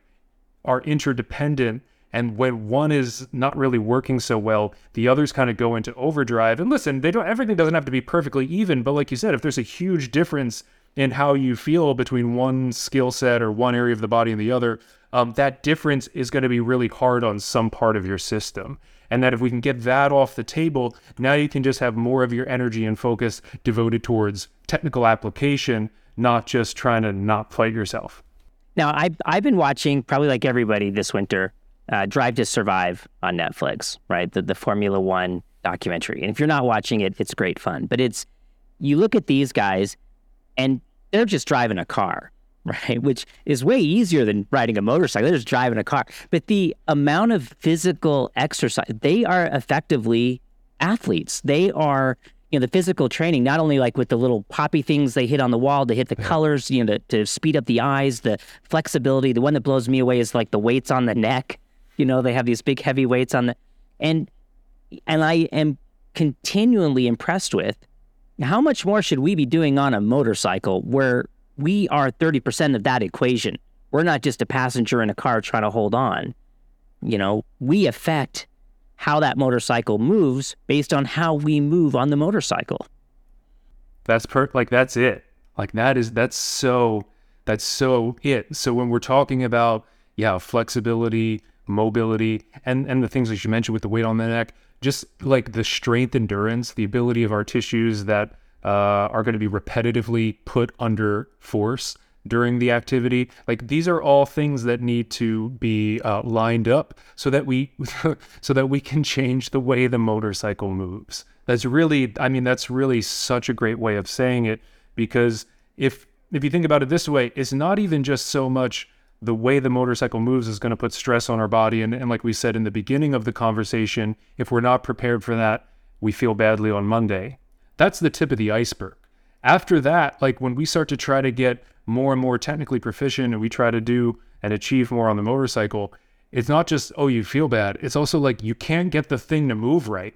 are interdependent and when one is not really working so well the others kind of go into overdrive. And listen they don't everything doesn't have to be perfectly even but like you said if there's a huge difference in how you feel between one skill set or one area of the body and the other, um, that difference is going to be really hard on some part of your system. And that if we can get that off the table, now you can just have more of your energy and focus devoted towards technical application, not just trying to not fight yourself. Now, I've, I've been watching, probably like everybody this winter, uh, Drive to Survive on Netflix, right? The, the Formula One documentary. And if you're not watching it, it's great fun. But it's, you look at these guys, and they're just driving a car, right? Which is way easier than riding a motorcycle. They're just driving a car. But the amount of physical exercise, they are effectively athletes. They are, you know, the physical training, not only like with the little poppy things they hit on the wall to hit the yeah. colors, you know, to, to speed up the eyes, the flexibility. The one that blows me away is like the weights on the neck. You know, they have these big heavy weights on the, and, and I am continually impressed with how much more should we be doing on a motorcycle where we are 30% of that equation? We're not just a passenger in a car trying to hold on. You know, we affect how that motorcycle moves based on how we move on the motorcycle. That's per like that's it. Like that is that's so that's so it. So when we're talking about yeah, flexibility, mobility, and and the things that you mentioned with the weight on the neck, just like the strength endurance, the ability of our tissues that uh, are going to be repetitively put under force during the activity. Like these are all things that need to be uh, lined up so that we so that we can change the way the motorcycle moves. That's really, I mean, that's really such a great way of saying it because if if you think about it this way, it's not even just so much the way the motorcycle moves is going to put stress on our body. And, and like we said in the beginning of the conversation, if we're not prepared for that, we feel badly on Monday. That's the tip of the iceberg. After that, like when we start to try to get more and more technically proficient and we try to do and achieve more on the motorcycle, it's not just, oh, you feel bad. It's also like you can't get the thing to move right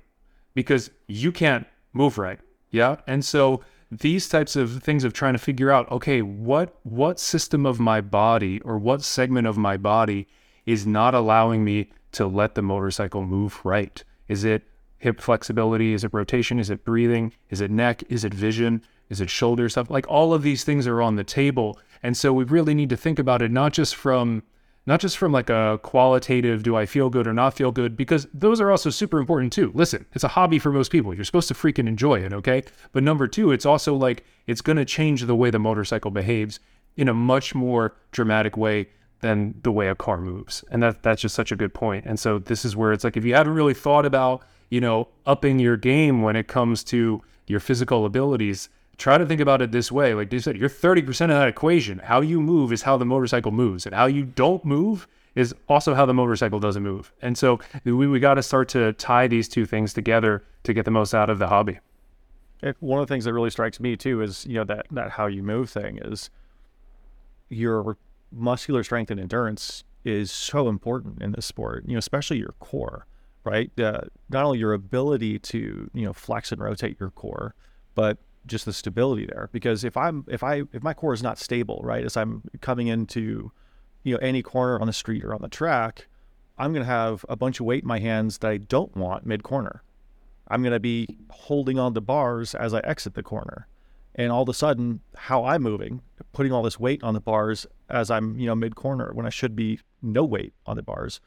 because you can't move right. Yeah. And so these types of things of trying to figure out, okay, what what system of my body or what segment of my body is not allowing me to let the motorcycle move right? Is it hip flexibility? Is it rotation? Is it breathing? Is it neck? Is it vision? Is it shoulder stuff? Like all of these things are on the table. And so we really need to think about it not just from not just from like a qualitative do I feel good or not feel good because those are also super important too. Listen, it's a hobby for most people. You're supposed to freaking enjoy it, okay? But number 2, it's also like it's going to change the way the motorcycle behaves in a much more dramatic way than the way a car moves. And that that's just such a good point. And so this is where it's like if you haven't really thought about, you know, upping your game when it comes to your physical abilities, try to think about it this way. Like you said, you're 30% of that equation. How you move is how the motorcycle moves, and how you don't move is also how the motorcycle doesn't move. And so we, we got to start to tie these two things together to get the most out of the hobby. It, one of the things that really strikes me too is you know that that how you move thing is your muscular strength and endurance is so important in this sport. You know, especially your core, right? Uh, not only your ability to you know flex and rotate your core, but just the stability there. Because if i'm if i if my core is not stable right as i'm coming into you know any corner on the street or on the track i'm going to have a bunch of weight in my hands that i don't want mid corner i'm going to be holding on the bars as i exit the corner. And all of a sudden how i'm moving putting all this weight on the bars as i'm you know mid corner when i should be no weight on the bars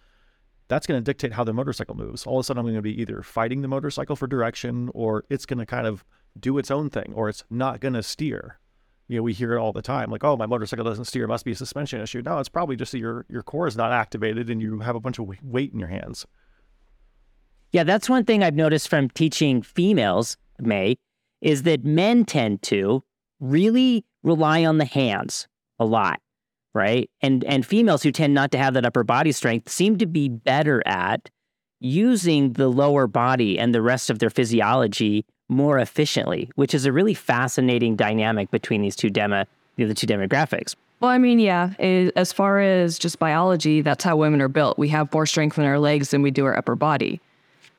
that's going to dictate how the motorcycle moves. All of a sudden i'm going to be either fighting the motorcycle for direction or it's going to kind of do its own thing or it's not going to steer. You know, we hear it all the time, like, "Oh, my motorcycle doesn't steer; it must be a suspension issue." No, it's probably just that your your core is not activated and you have a bunch of weight in your hands. Yeah, that's one thing I've noticed from teaching females, May, is that men tend to really rely on the hands a lot, right? And and females who tend not to have that upper body strength seem to be better at using the lower body and the rest of their physiology more efficiently, which is a really fascinating dynamic between these two demo, the two demographics. Well, I mean, yeah, as far as just biology, that's how women are built. We have more strength in our legs than we do our upper body.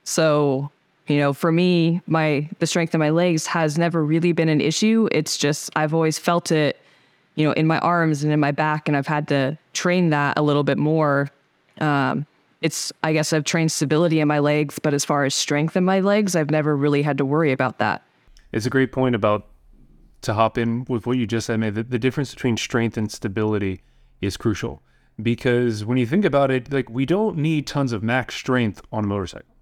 So, you know, for me, my the strength in my legs has never really been an issue. It's just I've always felt it, you know, in my arms and in my back, and I've had to train that a little bit more. Um, it's I guess I've trained stability in my legs, but as far as strength in my legs, I've never really had to worry about that. It's a great point about to hop in with what you just said, man. The, the difference between strength and stability is crucial because when you think about it, like we don't need tons of max strength on a motorcycle.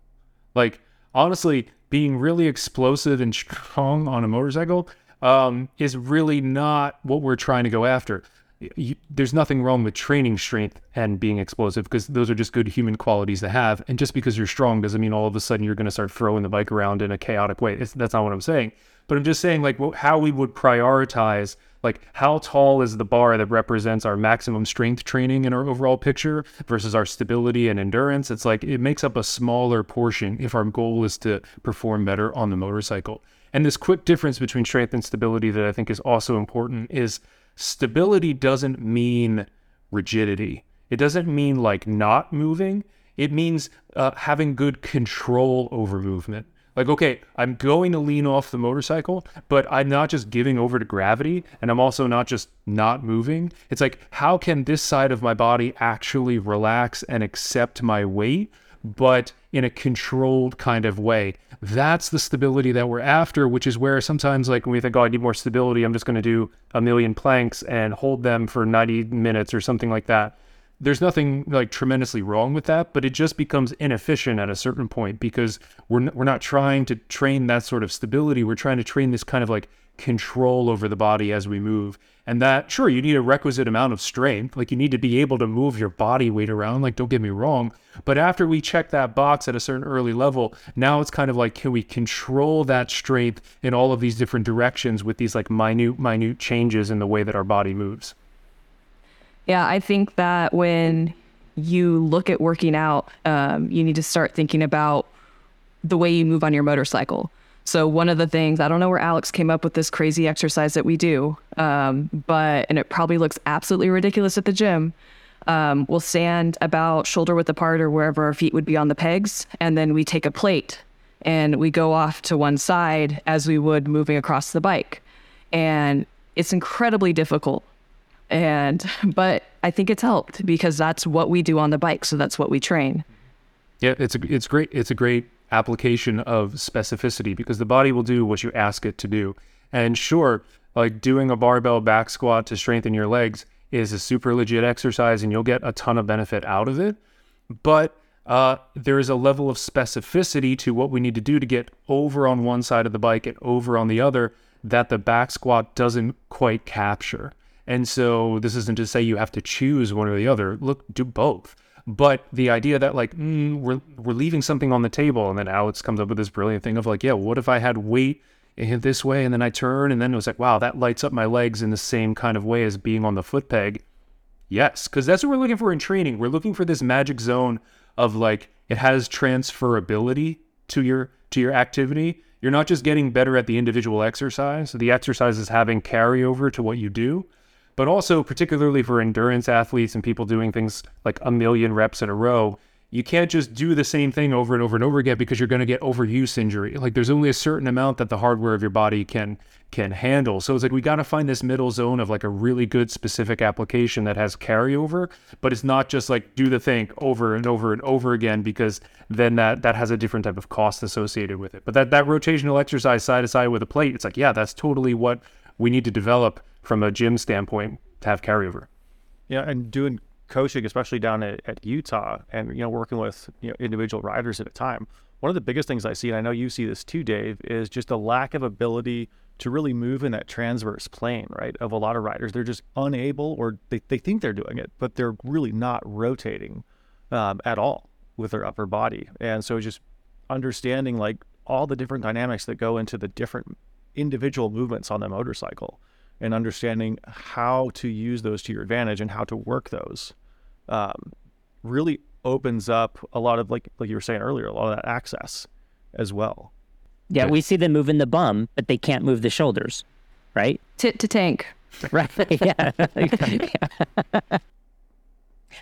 Like honestly, being really explosive and strong on a motorcycle um, is really not what we're trying to go after you, there's nothing wrong with training strength and being explosive because those are just good human qualities to have. And just because you're strong doesn't mean all of a sudden you're going to start throwing the bike around in a chaotic way. It's, that's not what I'm saying. But I'm just saying, like, how we would prioritize, like, how tall is the bar that represents our maximum strength training in our overall picture versus our stability and endurance? It's like it makes up a smaller portion if our goal is to perform better on the motorcycle. And this quick difference between strength and stability that I think is also important is stability doesn't mean rigidity. It doesn't mean like not moving. It means uh, having good control over movement. Like, okay, I'm going to lean off the motorcycle, but I'm not just giving over to gravity and I'm also not just not moving. It's like, how can this side of my body actually relax and accept my weight, but in a controlled kind of way? That's the stability that we're after, which is where sometimes, like when we think, oh, I need more stability, I'm just going to do a million planks and hold them for 90 minutes or something like that. there's nothing like tremendously wrong with that, but it just becomes inefficient at a certain point because we're n- we're not trying to train that sort of stability. We're trying to train this kind of like control over the body as we move. And that sure, you need a requisite amount of strength. Like you need to be able to move your body weight around, like don't get me wrong, but after we check that box at a certain early level, now it's kind of like can we control that strength in all of these different directions with these like minute minute changes in the way that our body moves. Yeah, I think that when you look at working out, um, you need to start thinking about the way you move on your motorcycle. So one of the things I don't know where Alex came up with this crazy exercise that we do, um, but and it probably looks absolutely ridiculous at the gym. Um, we'll stand about shoulder width apart or wherever our feet would be on the pegs, and then we take a plate and we go off to one side as we would moving across the bike, and it's incredibly difficult and but I think it's helped because that's what we do on the bike, so that's what we train. Yeah, it's a, it's great. It's a great application of specificity because the body will do what you ask it to do. And sure, like doing a barbell back squat to strengthen your legs is a super legit exercise, and you'll get a ton of benefit out of it. But uh, there is a level of specificity to what we need to do to get over on one side of the bike and over on the other that the back squat doesn't quite capture. And so this isn't to say you have to choose one or the other. Look, do both. But the idea that like mm, we're we're leaving something on the table, and then Alex comes up with this brilliant thing of like, yeah, what if I had weight this way, and then I turn, and then it was like, wow, that lights up my legs in the same kind of way as being on the foot peg. Yes, because that's what we're looking for in training. We're looking for this magic zone of like it has transferability to your to your activity. You're not just getting better at the individual exercise. The exercise is having carryover to what you do but also particularly for endurance athletes and people doing things like a million reps in a row you can't just do the same thing over and over and over again because you're going to get overuse injury. Like there's only a certain amount that the hardware of your body can can handle. So it's like we got to find this middle zone of like a really good specific application that has carryover but it's not just like do the thing over and over and over again because then that that has a different type of cost associated with it. But that that rotational exercise side to side with a plate it's like yeah that's totally what we need to develop from a gym standpoint to have carryover. Yeah, and doing coaching, especially down at, at, Utah, and you know working with you know individual riders at a time. One of the biggest things I see, and I know you see this too, Dave, is just a lack of ability to really move in that transverse plane, right? Of a lot of riders, they're just unable, or they, they think they're doing it, but they're really not rotating um, at all with their upper body. And so just understanding like all the different dynamics that go into the different individual movements on the motorcycle and understanding how to use those to your advantage and how to work those um, really opens up a lot of like like you were saying earlier a lot of that access as well. Yeah we see them moving the bum but they can't move the shoulders right? Tit to tank. Right yeah.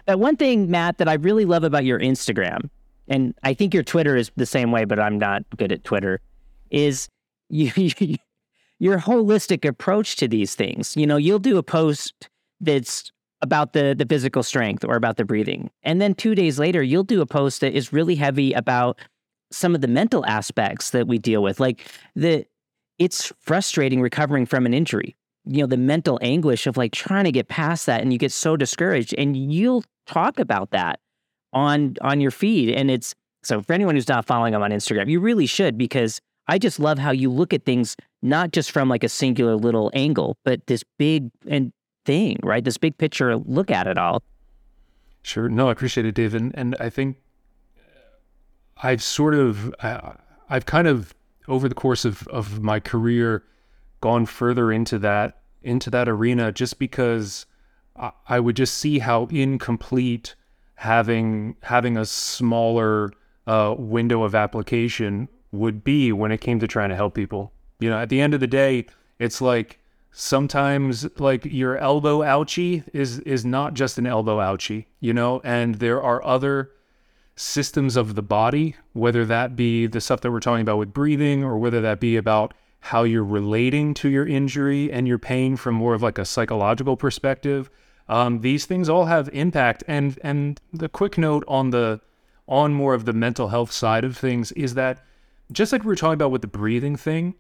But one thing matt that i really love about your instagram and i think your twitter is the same way but i'm not good at twitter is you, you your holistic approach to these things. You know, you'll do a post that's about the the physical strength or about the breathing. And then 2 days later you'll do a post that is really heavy about some of the mental aspects that we deal with. Like the it's frustrating recovering from an injury. You know, the mental anguish of like trying to get past that and you get so discouraged and you'll talk about that on on your feed and it's so for anyone who's not following them on Instagram, you really should because I just love how you look at things not just from like a singular little angle, but this big and thing, right? This big picture look at it all. Sure. No, I appreciate it, Dave. And, and I think I've sort of, uh, I've kind of over the course of, of my career gone further into that, into that arena just because I, I would just see how incomplete having, having a smaller uh, window of application would be when it came to trying to help people. You know, at the end of the day, it's like sometimes like your elbow ouchie is is not just an elbow ouchie, you know, and there are other systems of the body, whether that be the stuff that we're talking about with breathing or whether that be about how you're relating to your injury and your pain from more of like a psychological perspective. Um, these things all have impact. And and the quick note on the on more of the mental health side of things is that just like we were talking about with the breathing thing,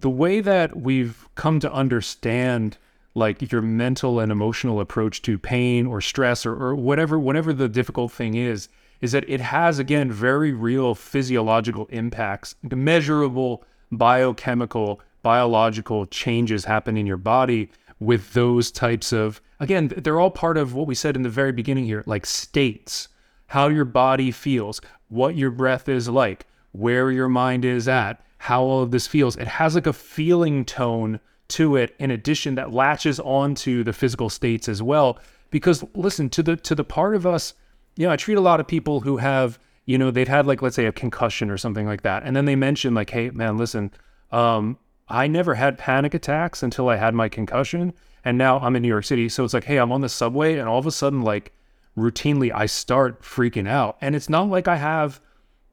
the way that we've come to understand like your mental and emotional approach to pain or stress or, or whatever whatever the difficult thing is is that it has again very real physiological impacts measurable biochemical biological changes happen in your body with those types of again they're all part of what we said in the very beginning here like states how your body feels what your breath is like where your mind is at how all of this feels. It has like a feeling tone to it in addition that latches onto the physical states as well. Because listen to the to the part of us you know i treat a lot of people who have you know they've had like let's say a concussion or something like that and then they mention like hey man listen um i never had panic attacks until i had my concussion and now i'm in new york city. So it's like hey i'm on the subway and all of a sudden like routinely i start freaking out. And it's not like i have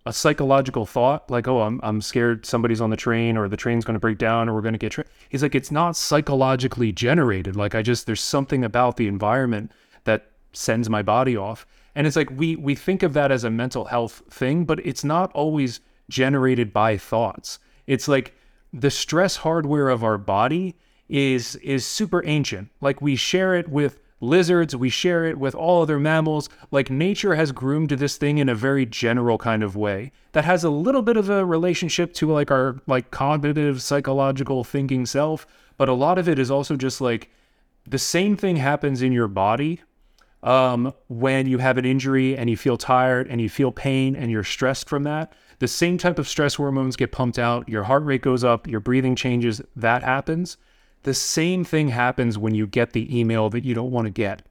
a psychological thought like oh i'm, I'm scared somebody's on the train or the train's going to break down or we're going to get tra-. he's like it's not psychologically generated. Like i just there's something about the environment that sends my body off. And it's like we we think of that as a mental health thing but it's not always generated by thoughts. It's like the stress hardware of our body is is super ancient. Like we share it with lizards, we share it with all other mammals. Like nature has groomed this thing in a very general kind of way that has a little bit of a relationship to like our like cognitive psychological thinking self, but a lot of it is also just like the same thing happens in your body um, when you have an injury and you feel tired and you feel pain and you're stressed from that. The same type of stress hormones get pumped out, your heart rate goes up, your breathing changes, that happens. The same thing happens when you get the email that you don't want to get,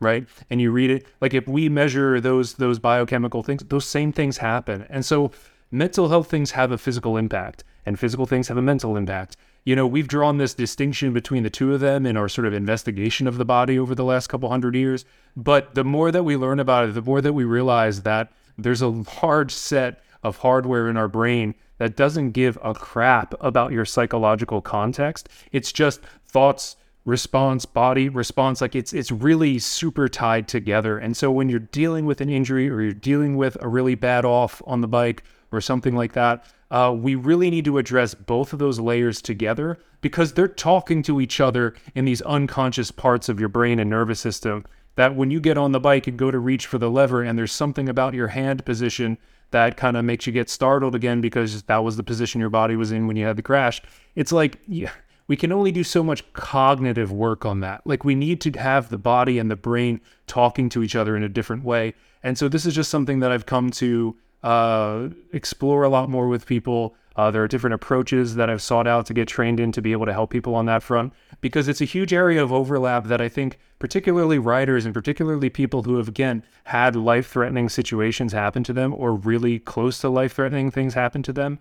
right? And you read it. Like if we measure those those biochemical things, those same things happen. And so mental health things have a physical impact and physical things have a mental impact. You know, we've drawn this distinction between the two of them in our sort of investigation of the body over the last couple hundred years. But the more that we learn about it, the more that we realize that there's a large set of hardware in our brain that doesn't give a crap about your psychological context. It's just thoughts, response, body response. Like it's it's really super tied together. And so when you're dealing with an injury or you're dealing with a really bad off on the bike or something like that, uh, we really need to address both of those layers together because they're talking to each other in these unconscious parts of your brain and nervous system. That when you get on the bike and go to reach for the lever, and there's something about your hand position that kind of makes you get startled again because that was the position your body was in when you had the crash. It's like, yeah, we can only do so much cognitive work on that. Like, we need to have the body and the brain talking to each other in a different way. And so, this is just something that I've come to uh, explore a lot more with people. Uh, there are different approaches that I've sought out to get trained in to be able to help people on that front because it's a huge area of overlap that I think, particularly writers and particularly people who have, again, had life threatening situations happen to them or really close to life threatening things happen to them,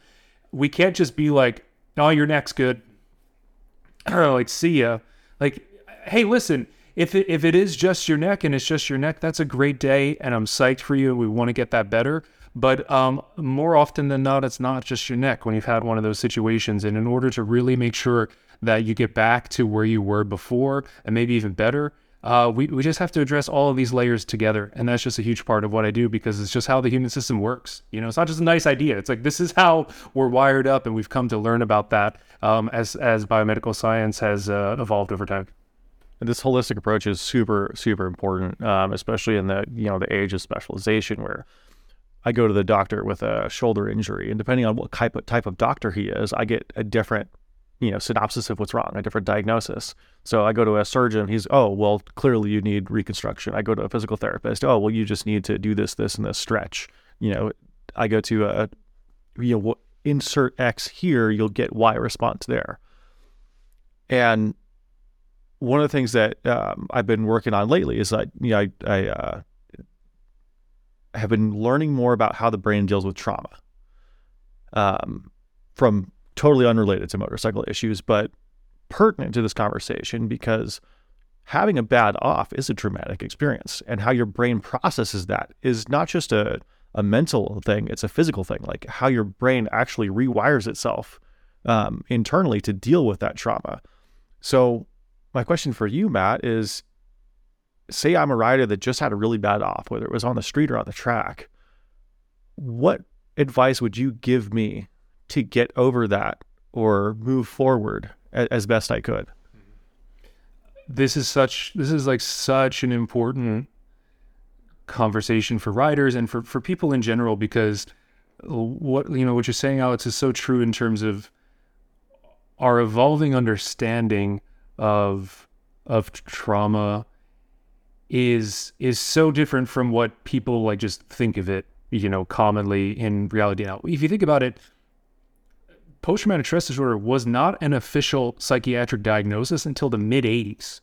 we can't just be like, oh, your neck's good. Like, see ya. Like, hey, listen, if it, if it is just your neck and it's just your neck, that's a great day and I'm psyched for you and we want to get that better. But um, more often than not, it's not just your neck when you've had one of those situations. And in order to really make sure that you get back to where you were before and maybe even better, uh, we, we just have to address all of these layers together. And that's just a huge part of what I do because it's just how the human system works. You know, it's not just a nice idea. It's like this is how we're wired up. And we've come to learn about that um, as, as biomedical science has uh, evolved over time. This holistic approach is super, super important, um, especially in the you know the age of specialization where I go to the doctor with a shoulder injury, and depending on what type of, type of doctor he is, I get a different, you know, synopsis of what's wrong, a different diagnosis. So I go to a surgeon, he's, oh, well, clearly you need reconstruction. I go to a physical therapist, oh, well, you just need to do this, this, and this stretch. You know, I go to a, you know, insert X here, you'll get Y response there. And one of the things that um, I've been working on lately is that you know I, I uh, have been learning more about how the brain deals with trauma um, from totally unrelated to motorcycle issues, but pertinent to this conversation because having a bad off is a traumatic experience. And how your brain processes that is not just a, a mental thing, it's a physical thing, like how your brain actually rewires itself um, internally to deal with that trauma. So, my question for you, Matt, is say I'm a rider that just had a really bad off, whether it was on the street or on the track, what advice would you give me to get over that or move forward as best I could? this is such this is like such an important conversation for riders and for, for people in general because what you know what you're saying alex is so true in terms of our evolving understanding of of trauma is is so different from what people like just think of it you know commonly in reality now if you think about it post traumatic stress disorder was not an official psychiatric diagnosis until the mid 80s.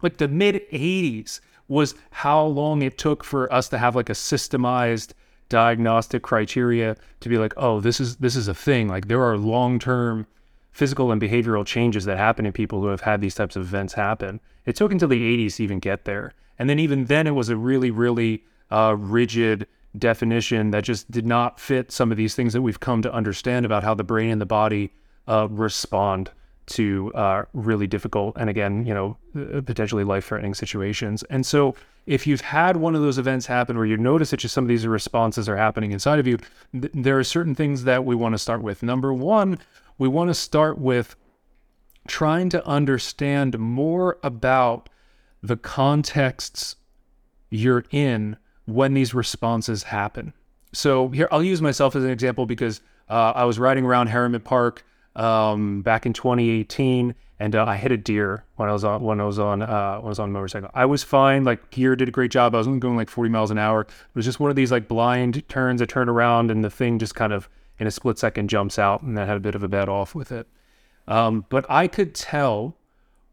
Like the mid 80s was how long it took for us to have like a systemized diagnostic criteria to be like, oh, this is this is a thing. Like there are long-term physical and behavioral changes that happen in people who have had these types of events happen. It took until the 80s to even get there. And then even then it was a really, really uh, rigid definition that just did not fit some of these things that we've come to understand about how the brain and the body uh, respond to uh, really difficult and again, you know, uh, potentially life-threatening situations. And so, if you've had one of those events happen where you notice that just some of these responses are happening inside of you, th- there are certain things that we want to start with. Number one, we want to start with trying to understand more about the contexts you're in when these responses happen. So here, I'll use myself as an example because uh, I was riding around Harriman Park um, back in 2018, and uh, I hit a deer when I was on when I was on uh, when I was on a motorcycle. I was fine. Like gear did a great job. I was only going like 40 miles an hour. It was just one of these like blind turns. I turn around, and the thing just kind of in a split second jumps out, and I had a bit of a bad off with it. Um, but I could tell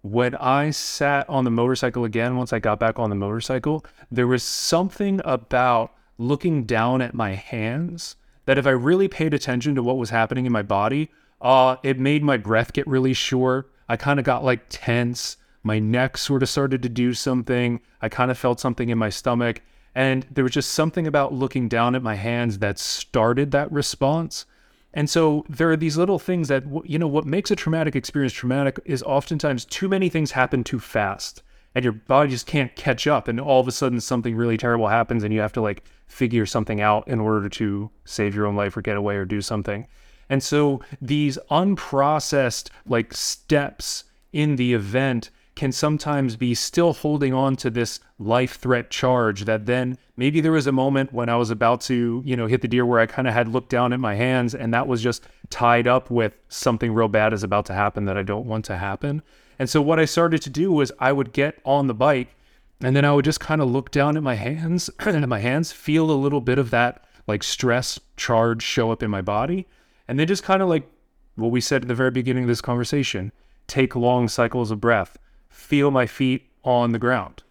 when I sat on the motorcycle again, once I got back on the motorcycle, there was something about looking down at my hands that if I really paid attention to what was happening in my body, uh, it made my breath get really short. I kind of got like tense. My neck sort of started to do something. I kind of felt something in my stomach. And there was just something about looking down at my hands that started that response. And so there are these little things that, you know, what makes a traumatic experience traumatic is oftentimes too many things happen too fast and your body just can't catch up. And all of a sudden something really terrible happens and you have to like figure something out in order to save your own life or get away or do something. And so these unprocessed like steps in the event can sometimes be still holding on to this life threat charge that then maybe there was a moment when I was about to, you know, hit the deer where I kind of had looked down at my hands and that was just tied up with something real bad is about to happen that I don't want to happen. And so what I started to do was I would get on the bike and then I would just kind of look down at my hands and at my hands, feel a little bit of that like stress charge show up in my body. And then just kind of like what we said at the very beginning of this conversation, take long cycles of breath feel my feet on the ground,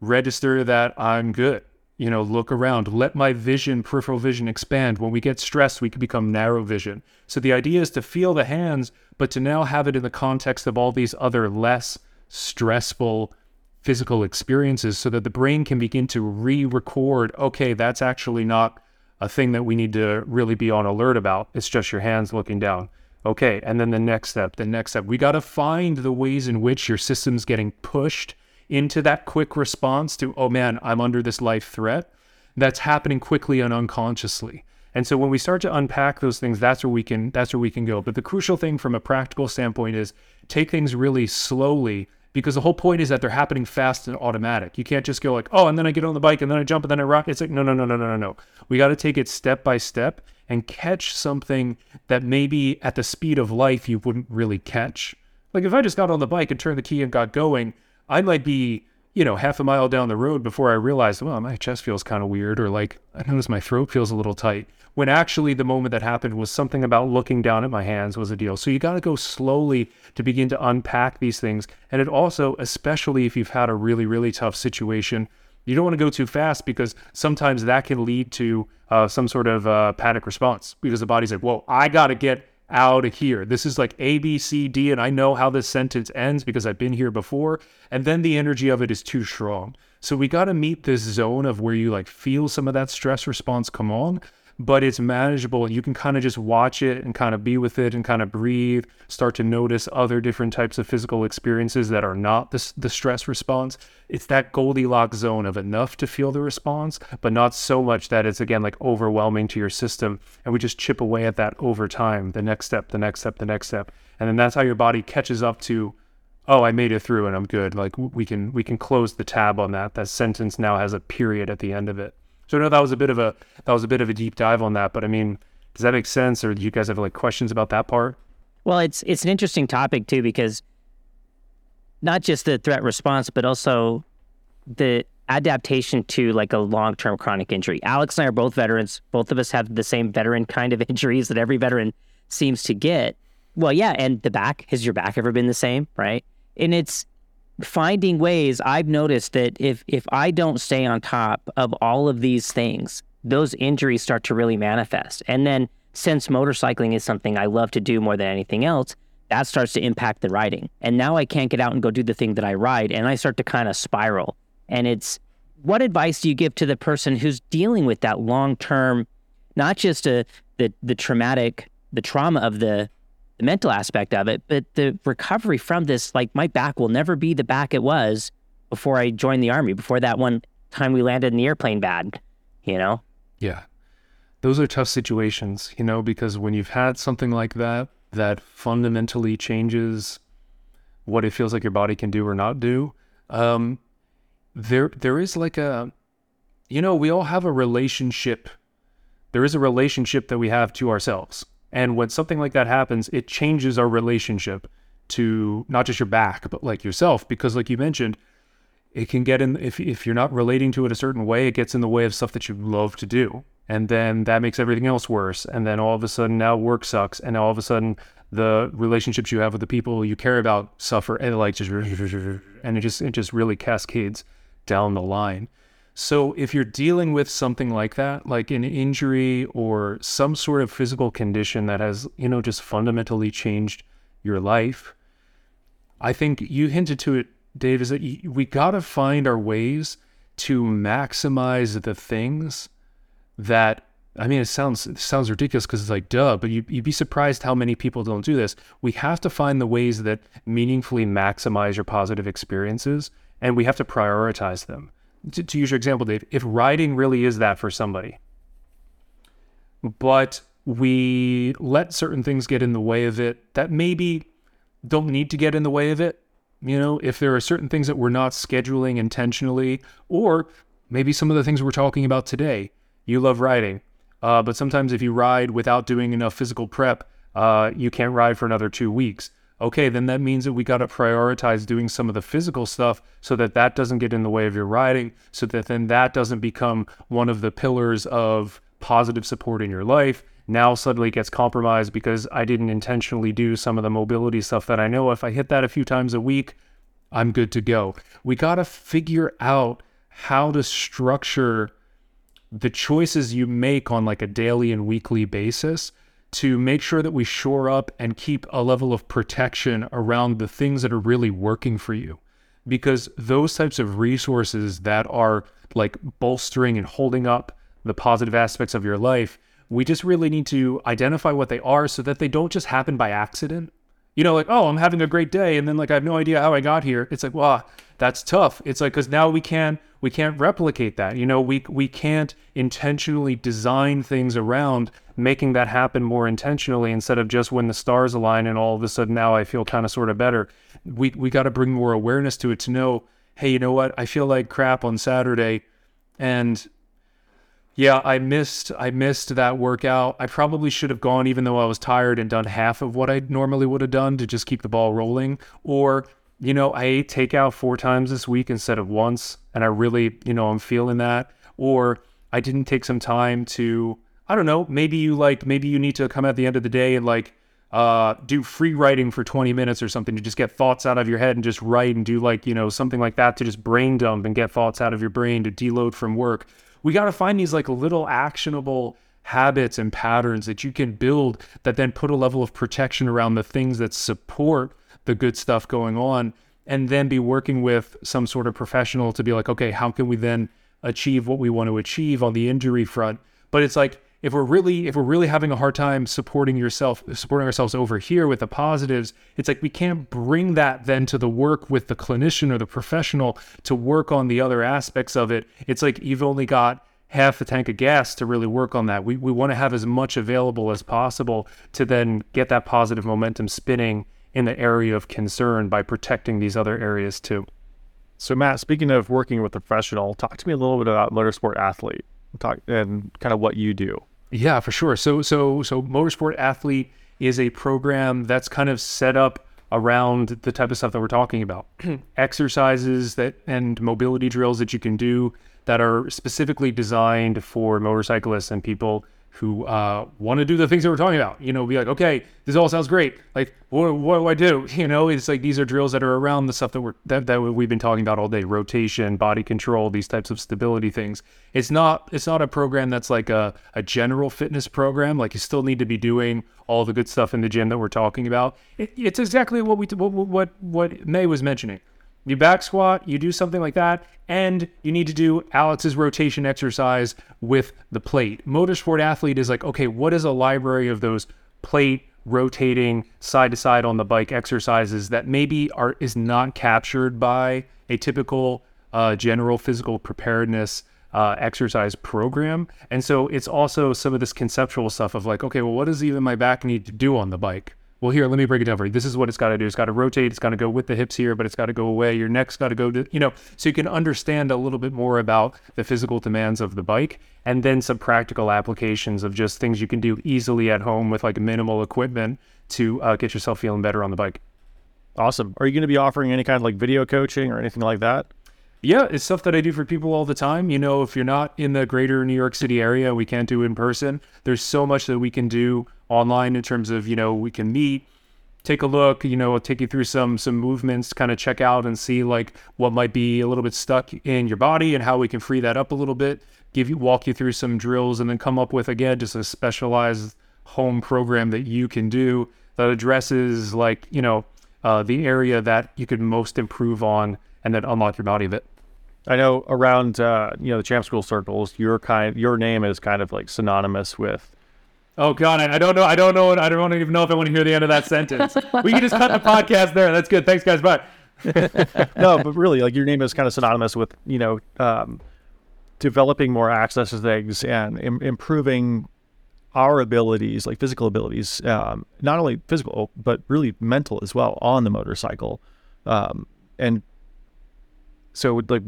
register that I'm good. You know, look around, let my vision, peripheral vision expand. When we get stressed, we can become narrow vision. So the idea is to feel the hands, but to now have it in the context of all these other less stressful physical experiences so that the brain can begin to re record okay, that's actually not a thing that we need to really be on alert about. It's just your hands looking down. Okay, and then the next step, the next step. We got to find the ways in which your system's getting pushed into that quick response to, oh man, I'm under this life threat. That's happening quickly and unconsciously. And so when we start to unpack those things, that's where we can that's where we can go. But the crucial thing from a practical standpoint is take things really slowly because the whole point is that they're happening fast and automatic. You can't just go like, oh, and then I get on the bike and then I jump and then I rock. It's like, no, no, no, no, no, no, no. We got to take it step by step and catch something that maybe at the speed of life you wouldn't really catch. Like if I just got on the bike and turned the key and got going, I might be, you know, half a mile down the road before I realized, well, my chest feels kind of weird, or like I notice my throat feels a little tight. When actually the moment that happened was something about looking down at my hands was a deal. So you got to go slowly to begin to unpack these things. And it also, especially if you've had a really, really tough situation, you don't want to go too fast because sometimes that can lead to uh, some sort of uh, panic response because the body's like, whoa, I got to get out of here. This is like A, B, C, D, and I know how this sentence ends because I've been here before. And then the energy of it is too strong. So we got to meet this zone of where you like feel some of that stress response come on, but it's manageable. You can kind of just watch it and kind of be with it and kind of breathe, start to notice other different types of physical experiences that are not the, the stress response. It's that Goldilocks zone of enough to feel the response, but not so much that it's again like overwhelming to your system. And we just chip away at that over time, the next step, the next step, the next step. And then that's how your body catches up to oh, I made it through and I'm good. Like we can we can close the tab on that. That sentence now has a period at the end of it. So know that was a bit of a that was a bit of a deep dive on that, but I mean, does that make sense, or do you guys have like questions about that part? Well, it's it's an interesting topic too because not just the threat response, but also the adaptation to like a long term chronic injury. Alex and I are both veterans. Both of us have the same veteran kind of injuries that every veteran seems to get. Well, yeah, and the back has your back ever been the same, right? And it's finding ways. I've noticed that if if I don't stay on top of all of these things, those injuries start to really manifest. And then since motorcycling is something I love to do more than anything else, that starts to impact the riding. And now I can't get out and go do the thing that I ride and I start to kind of spiral. And it's what advice do you give to the person who's dealing with that long term, not just a, the the traumatic, the trauma of the the mental aspect of it, but the recovery from this, like my back will never be the back it was before I joined the army, before that one time we landed in the airplane bad, you know? Yeah. Those are tough situations, you know, because when you've had something like that, that fundamentally changes what it feels like your body can do or not do, um, there there is like a you know, we all have a relationship. There is a relationship that we have to ourselves. And when something like that happens, it changes our relationship to not just your back, but like yourself. Because, like you mentioned, it can get in, if, if you're not relating to it a certain way, it gets in the way of stuff that you love to do. And then that makes everything else worse. And then all of a sudden, now work sucks. And all of a sudden, the relationships you have with the people you care about suffer. And like just, and it just, it just really cascades down the line. So if you're dealing with something like that, like an injury or some sort of physical condition that has, you know, just fundamentally changed your life, I think you hinted to it, Dave, is that we got to find our ways to maximize the things that I mean, it sounds it sounds ridiculous because it's like duh, but you, you'd be surprised how many people don't do this. We have to find the ways that meaningfully maximize your positive experiences, and we have to prioritize them to, to use your example, Dave, if riding really is that for somebody, but we let certain things get in the way of it that maybe don't need to get in the way of it. You know, if there are certain things that we're not scheduling intentionally, or maybe some of the things we're talking about today, you love riding, uh, but sometimes if you ride without doing enough physical prep, uh, you can't ride for another two weeks okay, then that means that we got to prioritize doing some of the physical stuff so that that doesn't get in the way of your riding, so that then that doesn't become one of the pillars of positive support in your life. Now suddenly gets compromised because I didn't intentionally do some of the mobility stuff that I know if I hit that a few times a week, I'm good to go. We got to figure out how to structure the choices you make on like a daily and weekly basis to make sure that we shore up and keep a level of protection around the things that are really working for you. Because those types of resources that are like bolstering and holding up the positive aspects of your life, we just really need to identify what they are so that they don't just happen by accident. You know, like, oh, I'm having a great day, and then like I have no idea how I got here. It's like, wow, that's tough. It's like because now we can we can't replicate that. You know, we we can't intentionally design things around making that happen more intentionally instead of just when the stars align and all of a sudden now I feel kind of sort of better. We we got to bring more awareness to it to know, hey, you know what? I feel like crap on Saturday and yeah, I missed I missed that workout. I probably should have gone even though I was tired and done half of what I normally would have done to just keep the ball rolling or you know, I ate takeout four times this week instead of once and I really, you know, I'm feeling that or I didn't take some time to I don't know, maybe you like maybe you need to come at the end of the day and like uh, do free writing for 20 minutes or something to just get thoughts out of your head and just write and do like, you know, something like that to just brain dump and get thoughts out of your brain to deload from work. We got to find these like little actionable habits and patterns that you can build that then put a level of protection around the things that support the good stuff going on and then be working with some sort of professional to be like, okay, how can we then achieve what we want to achieve on the injury front? But it's like if we're really if we're really having a hard time supporting yourself supporting ourselves over here with the positives it's like we can't bring that then to the work with the clinician or the professional to work on the other aspects of it it's like you've only got half a tank of gas to really work on that we, we want to have as much available as possible to then get that positive momentum spinning in the area of concern by protecting these other areas too. So Matt, speaking of working with a professional, talk to me a little bit about motorsport athlete. Talk and kind of what you do. Yeah, for sure. So so so motorsport athlete is a program that's kind of set up around the type of stuff that we're talking about. Exercises that and mobility drills that you can do that are specifically designed for motorcyclists and people who uh, want to do the things that we're talking about. You know, be like, okay, this all sounds great. Like, what, what do I do? You know, it's like these are drills that are around the stuff that we're that, that we've been talking about all day: rotation, body control, these types of stability things. It's not it's not a program that's like a, a general fitness program. Like you still need to be doing all the good stuff in the gym that we're talking about. It, it's exactly what we what what what May was mentioning. You back squat, you do something like that, and you need to do Alex's rotation exercise with the plate. Motorsport athlete is like, okay, what is a library of those plate rotating side to side on the bike exercises that maybe are is not captured by a typical uh, general physical preparedness uh, exercise program. And so it's also some of this conceptual stuff of like, okay, well, what does even my back need to do on the bike? Well, here, let me break it down for you. This is what it's got to do. It's got to rotate. It's got to go with the hips here, but it's got to go away. Your neck's got to go to, you know, so you can understand a little bit more about the physical demands of the bike and then some practical applications of just things you can do easily at home with like minimal equipment to uh, get yourself feeling better on the bike. Awesome. Are you going to be offering any kind of like video coaching or anything like that? Yeah, it's stuff that I do for people all the time. You know, if you're not in the greater New York City area, we can't do in person. There's so much that we can do online in terms of, you know, we can meet, take a look, you know, take you through some some movements, kind of check out and see like what might be a little bit stuck in your body and how we can free that up a little bit. Give you walk you through some drills and then come up with again just a specialized home program that you can do that addresses like, you know, uh, the area that you could most improve on and then unlock your body a bit. I know around uh, you know the champ school circles, your kind your name is kind of like synonymous with. Oh God, I, I don't know. I don't know. I don't even know if I want to hear the end of that sentence. we can just cut the podcast there. That's good. Thanks, guys. Bye. no, but really, like your name is kind of synonymous with you know um, developing more access to things and Im- improving our abilities, like physical abilities, um, not only physical but really mental as well on the motorcycle, um, and so like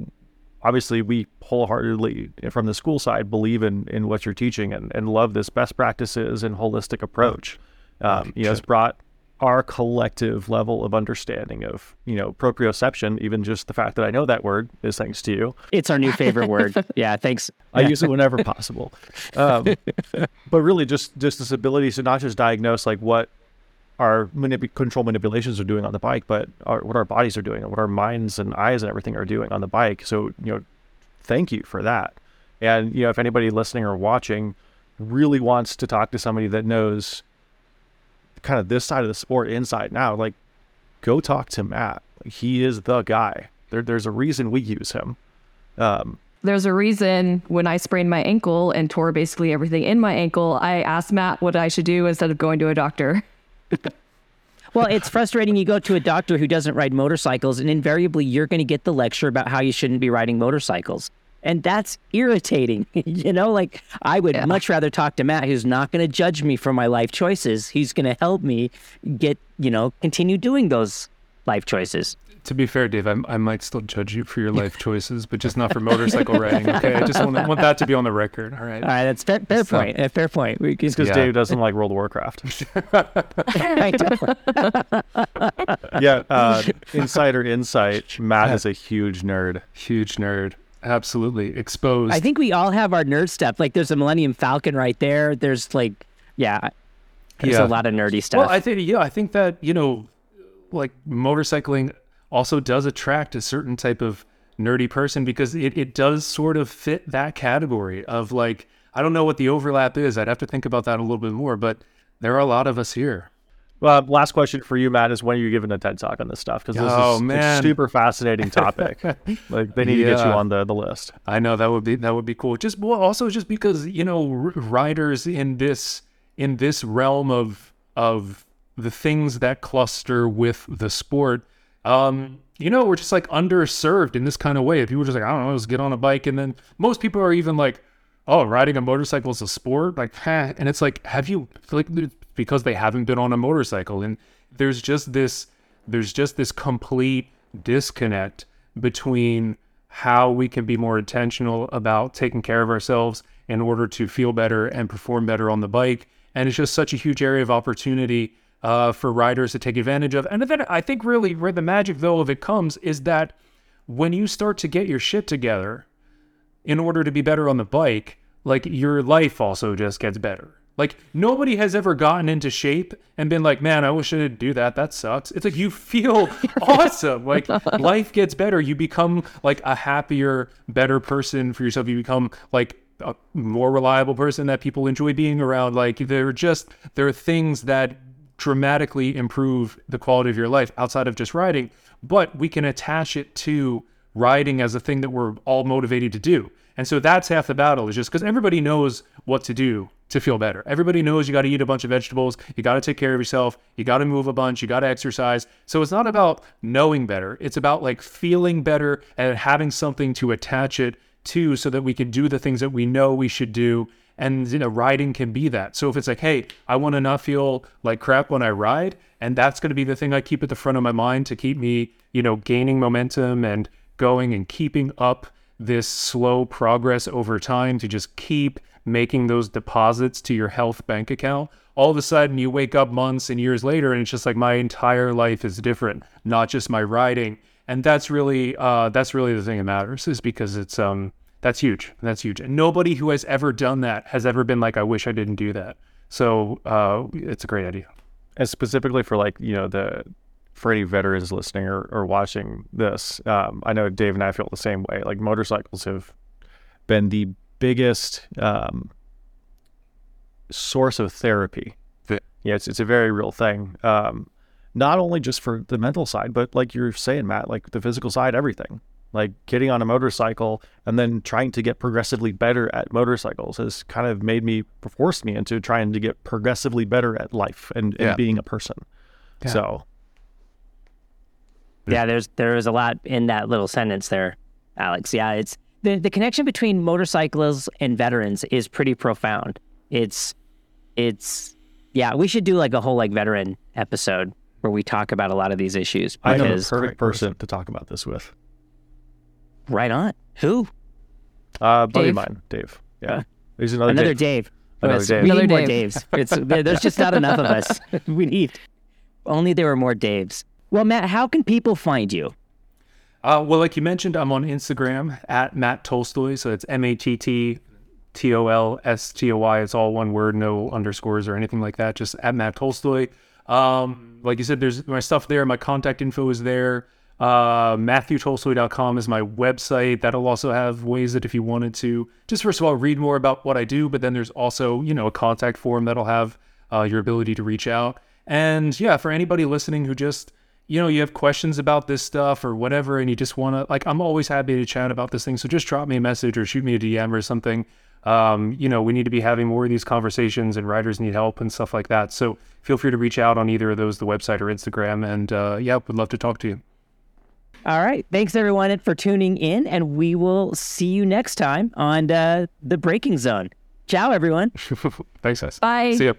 obviously we wholeheartedly from the school side believe in in what you're teaching and, and love this best practices and holistic approach um, you know it's brought our collective level of understanding of you know proprioception even just the fact that i know that word is thanks to you It's our new favorite word. Yeah, thanks. i use it whenever possible um, but really just just this ability to not just diagnose like what our manip- control manipulations are doing on the bike, but our, what our bodies are doing and what our minds and eyes and everything are doing on the bike. So, you know, thank you for that. And, you know, if anybody listening or watching really wants to talk to somebody that knows kind of this side of the sport inside now, like go talk to Matt. He is the guy. There, there's a reason we use him. Um, There's a reason when I sprained my ankle and tore basically everything in my ankle, I asked Matt what I should do instead of going to a doctor. Well, it's frustrating. You go to a doctor who doesn't ride motorcycles, and invariably you're going to get the lecture about how you shouldn't be riding motorcycles. And that's irritating. you know, like I would much rather talk to Matt, who's not going to judge me for my life choices. He's going to help me get, you know, continue doing those life choices. To be fair, Dave, I, I might still judge you for your life choices, but just not for motorcycle riding. Okay, I just want, want that to be on the record. All right. All right, that's fair, fair So- point. A fair point. We can, because Yeah. Dave doesn't like World of Warcraft. I don't- yeah. Uh, insider insight. Matt is a huge nerd. Huge nerd. Absolutely exposed. I think we all have our nerd stuff. Like there's a Millennium Falcon right there. There's like, yeah, there's Yeah. a lot of nerdy stuff. Well, I think yeah, I think that you know, like motorcycling also does attract a certain type of nerdy person because it, it does sort of fit that category of like I don't know what the overlap is. I'd have to think about that a little bit more, but there are a lot of us here. Well, last question for you, Matt, is when are you giving a TED talk on this stuff? Because this Oh, is a super fascinating topic. like they need to get you on the, the list. I know that would be that would be cool. Just well, also just because you know r- riders in this in this realm of of the things that cluster with the sport, um, you know, we're just like underserved in this kind of way. If people were just like, I don't know, just get on a bike, and then most people are even like, oh, riding a motorcycle is a sport, like, and it's like, have you like because they haven't been on a motorcycle, and there's just this there's just this complete disconnect between how we can be more intentional about taking care of ourselves in order to feel better and perform better on the bike. And it's just such a huge area of opportunity uh, for riders to take advantage of. And then I think really where the magic though of it comes is that when you start to get your shit together in order to be better on the bike, like your life also just gets better. Like nobody has ever gotten into shape and been like, "Man, I wish I didn't do that. That sucks." It's like you feel awesome. Like life gets better. You become like a happier, better person for yourself. You become like a more reliable person that people enjoy being around. Like there are just there are things that dramatically improve the quality of your life outside of just riding, but we can attach it to riding as a thing that we're all motivated to do. And so that's half the battle is just because everybody knows what to do to feel better. Everybody knows you got to eat a bunch of vegetables, you got to take care of yourself, you got to move a bunch, you got to exercise. So it's not about knowing better, it's about like feeling better and having something to attach it to so that we can do the things that we know we should do. And you know, riding can be that. So if it's like, hey, I want to not feel like crap when I ride, and that's going to be the thing I keep at the front of my mind to keep me, you know, gaining momentum and going and keeping up this slow progress over time to just keep making those deposits to your health bank account, all of a sudden you wake up months and years later and it's just like my entire life is different, not just my riding. And that's really uh, that's really the thing that matters is because it's um that's huge. That's huge. And nobody who has ever done that has ever been like, I wish I didn't do that. So uh, it's a great idea. And specifically for like, you know, the for any veterans listening or, or watching this, um, I know Dave and I feel the same way. Like motorcycles have been the biggest um, source of therapy. Yeah, it's, it's a very real thing. Um, not only just for the mental side, but like you're saying, Matt, like the physical side, everything. Like getting on a motorcycle and then trying to get progressively better at motorcycles has kind of made me, forced me into trying to get progressively better at life and, and Yeah. being a person. Yeah. So Yeah, there's there is a lot in that little sentence there, Alex. Yeah, it's the the connection between motorcyclists and veterans is pretty profound. It's it's yeah, we should do like a whole like veteran episode where we talk about a lot of these issues I am the because perfect person to talk about this with. right on. Who? Uh, buddy Dave? of mine, Dave. Yeah. There's another, Another Dave. Dave. Another Dave. We need Another more Daves. It's, there- there's just not enough of us. we need only there were more Daves. Well, Matt, how can people find you? Uh, well, like you mentioned, I'm on Instagram at Matt Tolstoy. So it's M A T T T O L S T O Y. It's all one word, no underscores or anything like that. Just at Matt Tolstoy. Um, like you said, there's my stuff there. My contact info is there. Uh, MatthewTolstoy.com is my website. That'll also have ways that if you wanted to, just first of all, read more about what I do. But then there's also, you know, a contact form that'll have uh, your ability to reach out. And yeah, for anybody listening who just you know, you have questions about this stuff or whatever, and you just want to, like, I'm always happy to chat about this thing. So just drop me a message or shoot me a DM or something. Um, you know, we need to be having more of these conversations, and writers need help and stuff like that. So feel free to reach out on either of those, the website or Instagram. And uh, yeah, would love to talk to you. All right. Thanks everyone for tuning in, and we will see you next time on uh, the Braking Zone. Ciao, everyone. Thanks, guys. Bye. See ya.